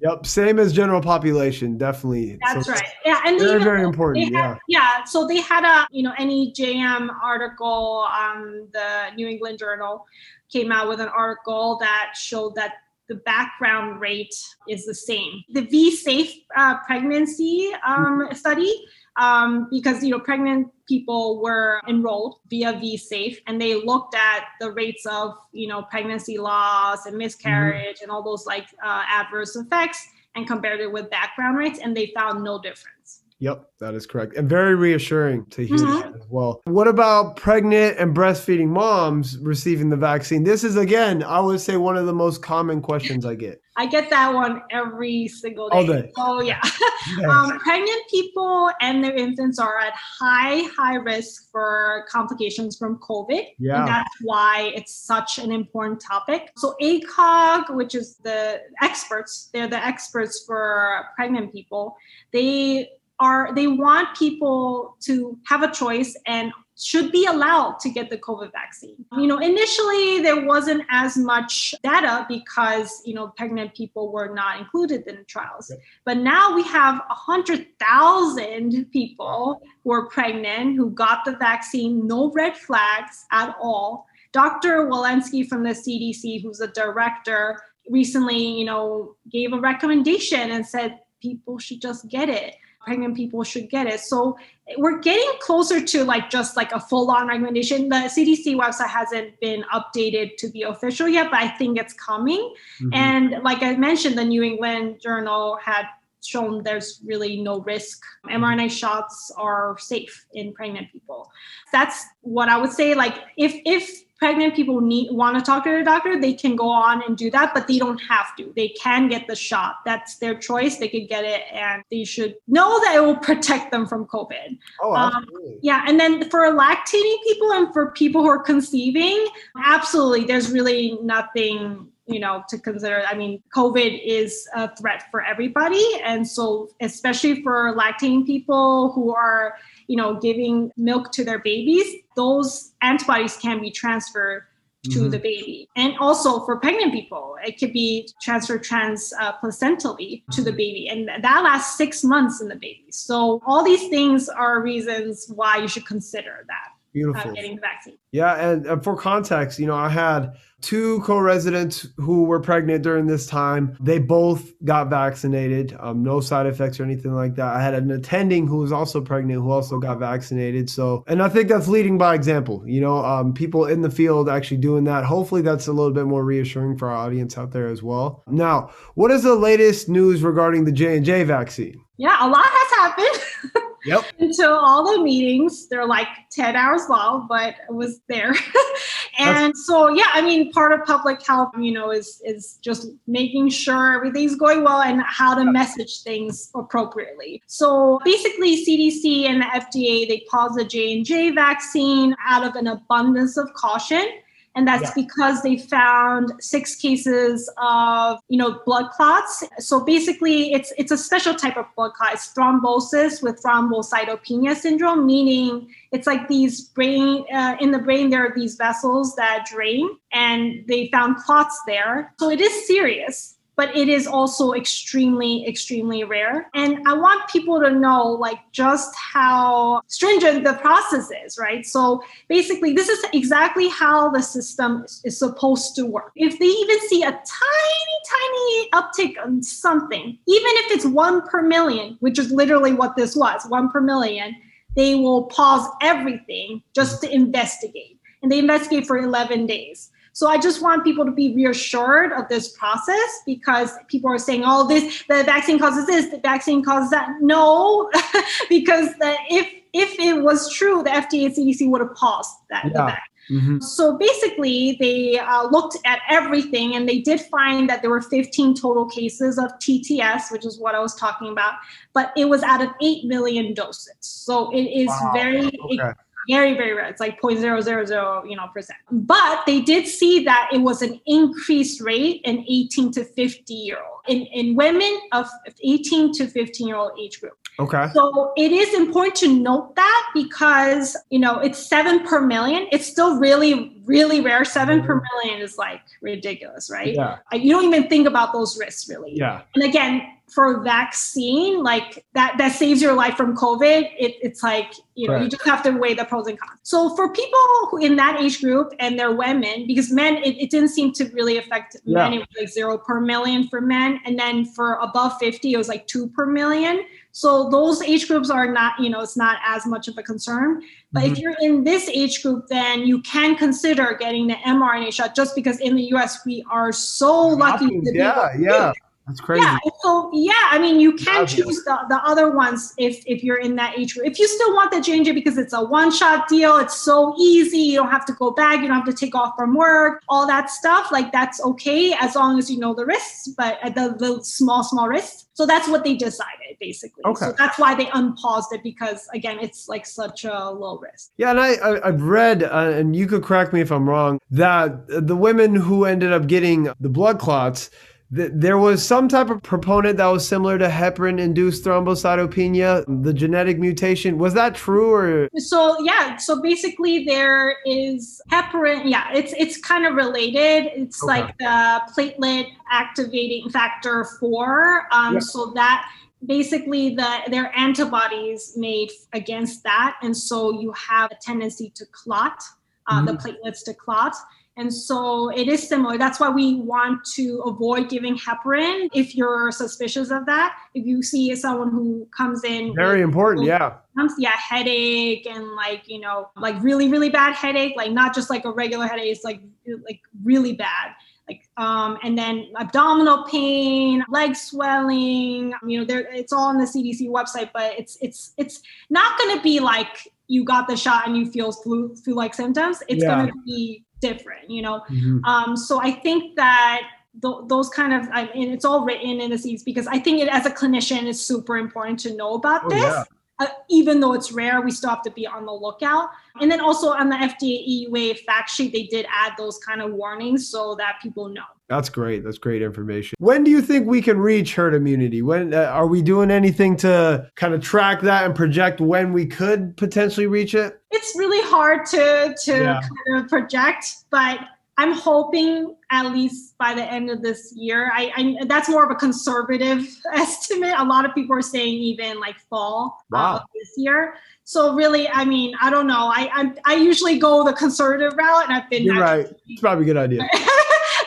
S1: Yep same as general population definitely.
S4: That's so right. Yeah and
S1: very even, very important
S4: had,
S1: yeah.
S4: yeah so they had a you know NEJM article on the new england journal came out with an article that showed that the background rate is the same. The V safe uh, pregnancy um, study, um, because you know pregnant people were enrolled via V safe, and they looked at the rates of you know pregnancy loss and miscarriage mm-hmm. and all those like uh, adverse effects, and compared it with background rates, and they found no difference.
S1: Yep, that is correct. And very reassuring to hear mm-hmm. that as well. What about pregnant and breastfeeding moms receiving the vaccine? This is, again, I would say one of the most common questions I get.
S4: I get that one every single day. All day. Oh, yeah. Yes. Um, pregnant people and their infants are at high, high risk for complications from COVID. Yeah. And that's why it's such an important topic. So, ACOG, which is the experts, they're the experts for pregnant people, they are they want people to have a choice and should be allowed to get the COVID vaccine. You know, initially there wasn't as much data because, you know, pregnant people were not included in the trials. Yep. But now we have 100,000 people who are pregnant who got the vaccine, no red flags at all. Dr. Walensky from the CDC, who's the director, recently, you know, gave a recommendation and said people should just get it pregnant people should get it. So we're getting closer to like just like a full on recommendation. The CDC website hasn't been updated to be official yet, but I think it's coming. Mm-hmm. And like I mentioned, the New England Journal had shown there's really no risk. mRNA shots are safe in pregnant people. That's what I would say. Like if if pregnant people need want to talk to their doctor, they can go on and do that, but they don't have to. They can get the shot. That's their choice. They could get it, and they should know that it will protect them from COVID.
S1: Oh, um, absolutely.
S4: Um, yeah, and then for lactating people and for people who are conceiving, absolutely, there's really nothing you know to consider i mean covid is a threat for everybody and so especially for lactating people who are you know, giving milk to their babies, those antibodies can be transferred to mm-hmm. the baby. And also for pregnant people, it could be transferred trans uh, placentally to the baby. And that lasts six months in the baby. So all these things are reasons why you should consider that.
S1: Beautiful.
S4: Getting the vaccine.
S1: Yeah, and, and for context, you know, I had two co-residents who were pregnant during this time. They both got vaccinated. Um, no side effects or anything like that. I had an attending who was also pregnant who also got vaccinated. So, and I think that's leading by example. You know, um, people in the field actually doing that. Hopefully, that's a little bit more reassuring for our audience out there as well. Now, what is the latest news regarding the J and J vaccine?
S4: Yeah, a lot has happened.
S1: Yep.
S4: Until all the meetings, they're like 10 hours long, but I was there. and That's- so yeah, I mean part of public health, you know, is is just making sure everything's going well and how to message things appropriately. So basically CDC and the FDA they paused the J&J vaccine out of an abundance of caution and that's yeah. because they found six cases of you know blood clots. So basically it's it's a special type of blood clot. It's thrombosis with thrombocytopenia syndrome meaning it's like these brain uh, in the brain there are these vessels that drain and they found clots there. So it is serious but it is also extremely, extremely rare. And I want people to know like just how stringent the process is, right? So basically, this is exactly how the system is supposed to work. If they even see a tiny, tiny uptick on something, even if it's one per million, which is literally what this was, one per million, they will pause everything just to investigate. And they investigate for 11 days. So I just want people to be reassured of this process because people are saying, "Oh, this the vaccine causes this, the vaccine causes that." No, because the, if if it was true, the FDA and CDC would have paused that. Yeah. Mm-hmm. So basically, they uh, looked at everything and they did find that there were 15 total cases of TTS, which is what I was talking about, but it was out of 8 million doses. So it is wow. very. Okay very very rare. It's like 0.000 you know percent. But they did see that it was an increased rate in 18 to 50 year old in, in women of 18 to 15 year old age group.
S1: Okay.
S4: So it is important to note that because you know it's seven per million. It's still really really rare. 7 mm-hmm. per million is like ridiculous right?
S1: Yeah.
S4: you don't even think about those risks really.
S1: Yeah.
S4: And again for a vaccine like that that saves your life from covid it, it's like you know right. you just have to weigh the pros and cons so for people who in that age group and they're women because men it, it didn't seem to really affect yeah. men it was like zero per million for men and then for above 50 it was like two per million so those age groups are not you know it's not as much of a concern but mm-hmm. if you're in this age group then you can consider getting the mrna shot just because in the us we are so lucky to
S1: yeah yeah that's crazy.
S4: Yeah. So yeah, I mean, you can choose the, the other ones if if you're in that age group. If you still want the J&J because it's a one shot deal, it's so easy. You don't have to go back. You don't have to take off from work. All that stuff, like that's okay as long as you know the risks, but the the small small risks. So that's what they decided basically.
S1: Okay.
S4: So that's why they unpaused it because again, it's like such a low risk.
S1: Yeah, and I, I have read, uh, and you could correct me if I'm wrong, that the women who ended up getting the blood clots there was some type of proponent that was similar to heparin induced thrombocytopenia, the genetic mutation. Was that true or?
S4: So yeah, so basically there is heparin. Yeah, it's it's kind of related. It's okay. like the platelet activating factor four. Um, So that basically the there are antibodies made against that, and so you have a tendency to clot. Uh, mm-hmm. The platelets to clot. And so it is similar. That's why we want to avoid giving heparin if you're suspicious of that. If you see someone who comes in,
S1: very important, yeah.
S4: Comes, yeah, headache and like you know, like really really bad headache, like not just like a regular headache, it's like like really bad. Like um, and then abdominal pain, leg swelling. You know, there it's all on the CDC website, but it's it's it's not going to be like you got the shot and you feel flu flu like symptoms. It's yeah. going to be different, you know? Mm-hmm. Um, so I think that th- those kind of, I mean, it's all written in the seeds because I think it as a clinician is super important to know about oh, this. Yeah. Uh, even though it's rare, we still have to be on the lookout. And then also on the FDA EUA fact sheet, they did add those kind of warnings so that people know.
S1: That's great. That's great information. When do you think we can reach herd immunity? When uh, are we doing anything to kind of track that and project when we could potentially reach it?
S4: It's really hard to to yeah. kind of project, but I'm hoping at least by the end of this year. I, I that's more of a conservative estimate. A lot of people are saying even like fall
S1: Wow.
S4: uh, this year. So really, I mean, I don't know. I I, I usually go the conservative route, and I've been
S1: You're right. It's probably a good idea.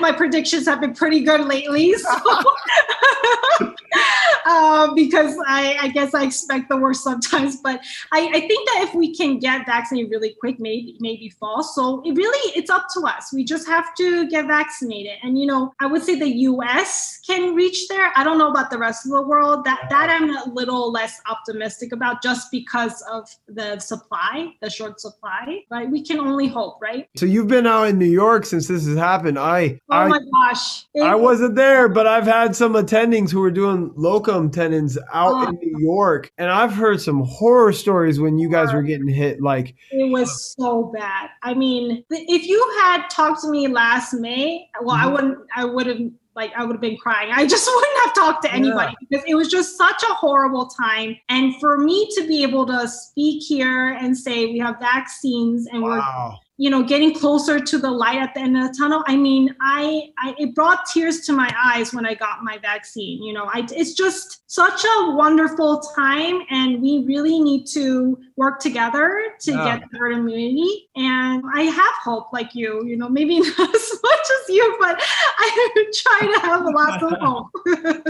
S4: my predictions have been pretty good lately. So. uh, because I, I guess I expect the worst sometimes, but I, I think that if we can get vaccinated really quick, maybe maybe fall. So it really it's up to us. We just have to get vaccinated, and you know I would say the U.S. can reach there. I don't know about the rest of the world. That that I'm a little less optimistic about, just because of the supply, the short supply. But we can only hope, right?
S1: So you've been out in New York since this has happened. I
S4: Oh
S1: I
S4: my gosh! It-
S1: I wasn't there, but I've had some attendings who were doing locum tenens out
S4: Oh.
S1: in New York, and I've heard some horror stories when you guys were getting hit. Like,
S4: It was so bad. I mean, if you had talked to me last May, well, I
S1: Mhm.
S4: wouldn't. I would have like I would have been crying. I just wouldn't have talked to anybody because it was just such a horrible time. And for me to be able to speak here and say we have vaccines and we're
S1: wow,
S4: you know getting closer to the light at the end of the tunnel i mean i, I it brought tears to my eyes when i got my vaccine you know I, it's just such a wonderful time and we really need to work together to
S1: Yeah.
S4: get herd immunity and i have hope like you you know maybe not as much as you but i try to have lots of hope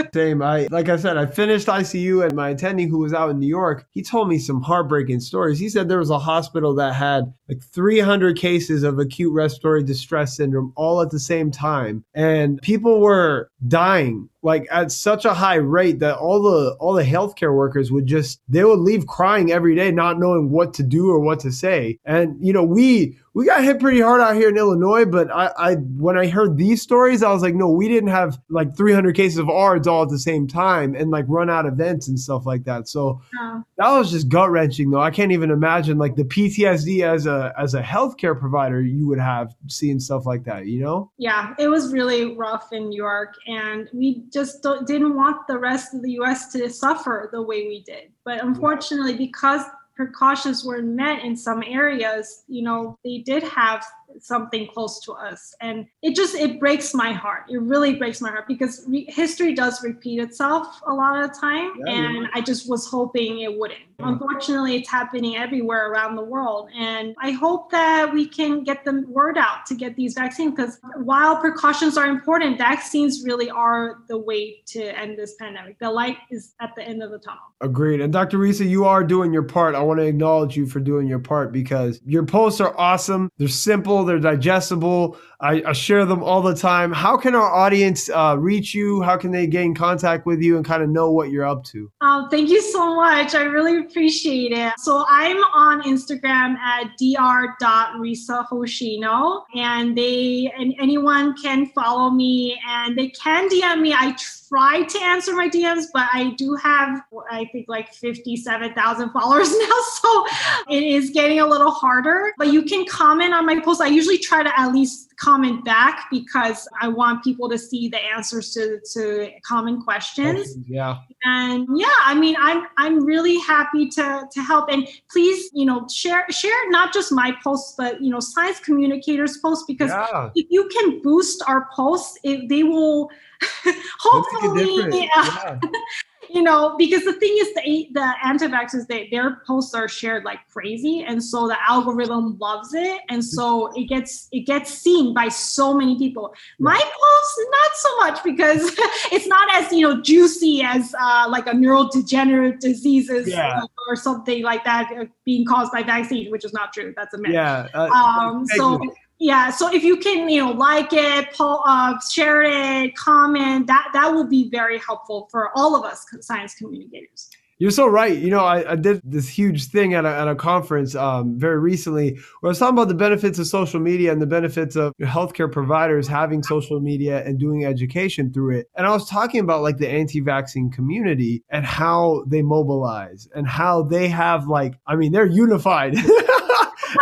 S1: same. I like I said, I finished ICU, and my attending who was out in New York, he told me some heartbreaking stories. He said there was a hospital that had like 300 cases of acute respiratory distress syndrome all at the same time, and people were dying like at such a high rate that all the all the healthcare workers would just they would leave crying every day not knowing what to do or what to say. And you know we we got hit pretty hard out here in illinois but i i when i heard these stories i was like no we didn't have like 300 cases of ards all at the same time and like run out of vents and stuff like that. So
S4: Uh,
S1: that was just gut wrenching though. I can't even imagine like the ptsd as a as a healthcare provider you would have seeing stuff like that you know?
S4: Yeah, it was really rough in New York, and we just didn't want the rest of the U.S. to suffer the way we did. But unfortunately, because precautions were met in some areas, you know, they did have something close to us, and it just it breaks my heart. It really breaks my heart because re- history does repeat itself a lot of the time,
S1: Yeah,
S4: and I just was hoping it wouldn't.
S1: Yeah.
S4: Unfortunately, it's happening everywhere around the world, and I hope that we can get the word out to get these vaccines because while precautions are important, vaccines really are the way to end this pandemic. The light is at the end of the tunnel.
S1: Agreed. And Dr. Risa, you are doing your part. I want to acknowledge you for doing your part because your posts are awesome. They're simple, they're digestible. I, I share them all the time. How can our audience uh, reach you? How can they get in contact with you and kind of know what you're up to?
S4: Um, thank you so much. I really appreciate it. So I'm on Instagram at dr.risahoshino, and they and anyone can follow me and they can DM me. I try to answer my DMs, but I do have I think like 57,000 followers now, so it is getting a little harder. But you can comment on my posts. I usually try to at least comment back because I want people to see the answers to, to common questions
S1: Yeah.
S4: and yeah i mean i'm i'm really happy to to help and please you know share share not just my posts but you know science communicators posts because
S1: Yeah.
S4: if you can boost our posts it, they will
S1: They make a
S4: hopefully yeah,
S1: Yeah.
S4: you know because the thing is the the anti-vaxxers they their posts are shared like crazy and so the algorithm loves it and so it gets it gets seen by so many people my posts not so much because it's not as you know juicy as uh, like a neurodegenerative diseases
S1: Yeah.
S4: or something like that being caused by vaccine which is not true that's a myth
S1: Yeah. Uh,
S4: um so
S1: Exactly.
S4: Yeah so if you can you know like it po- uh, share it comment that that will be very helpful for all of us science communicators
S1: You're so right. You know, I, I did this huge thing at a, at a conference um, very recently where I was talking about the benefits of social media and the benefits of healthcare providers having social media and doing education through it. And I was talking about like the anti vaccine community and how they mobilize and how they have like, I mean, they're unified.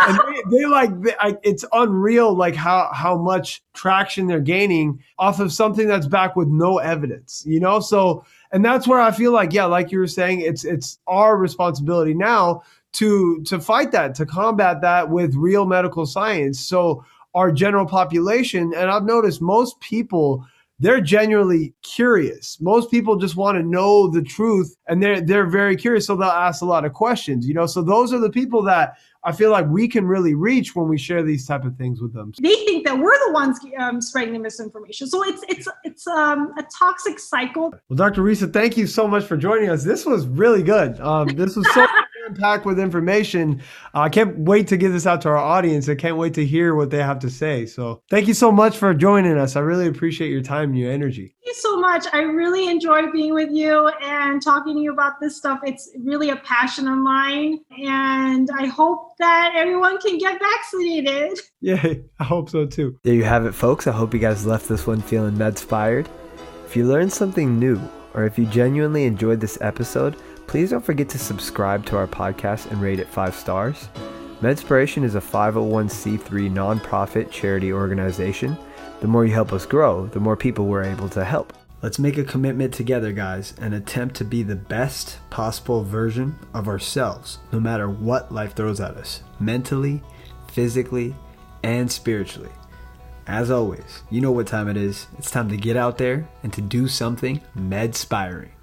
S1: and they, they like they, I, it's unreal like how how much traction they're gaining off of something that's back with no evidence you know so and that's where i feel like yeah like you were saying it's it's our responsibility now to to fight that to combat that with real medical science so our general population. And I've noticed most people they're genuinely curious. Most people just want to know the truth and they're they're very curious so they'll ask a lot of questions, you know. So those are the people that I feel like we can really reach when we share these type of things with them.
S4: They think that we're the ones um, spreading the misinformation. So it's it's it's um, a toxic cycle.
S1: Well, Dr. Risa, thank you so much for joining us. This was really good. Um, this was so packed with information. Uh, I can't wait to get this out to our audience. I can't wait to hear what they have to say. So thank you so much for joining us. I really appreciate your time and your energy.
S4: Thank you so much. I really enjoyed being with you and talking to you about this stuff. It's really a passion of mine. And I hope that everyone can get vaccinated.
S1: Yeah, I hope so too.
S5: There you have it, folks. I hope you guys left this one feeling med-inspired. If you learned something new, or if you genuinely enjoyed this episode, Please don't forget to subscribe to our podcast and rate it five stars. Medspiration is a 501c3 nonprofit charity organization. The more you help us grow, the more people we're able to help. Let's make a commitment together, guys, and attempt to be the best possible version of ourselves, no matter what life throws at us, mentally, physically, and spiritually. As always, you know what time it is. It's time to get out there and to do something med-spiring.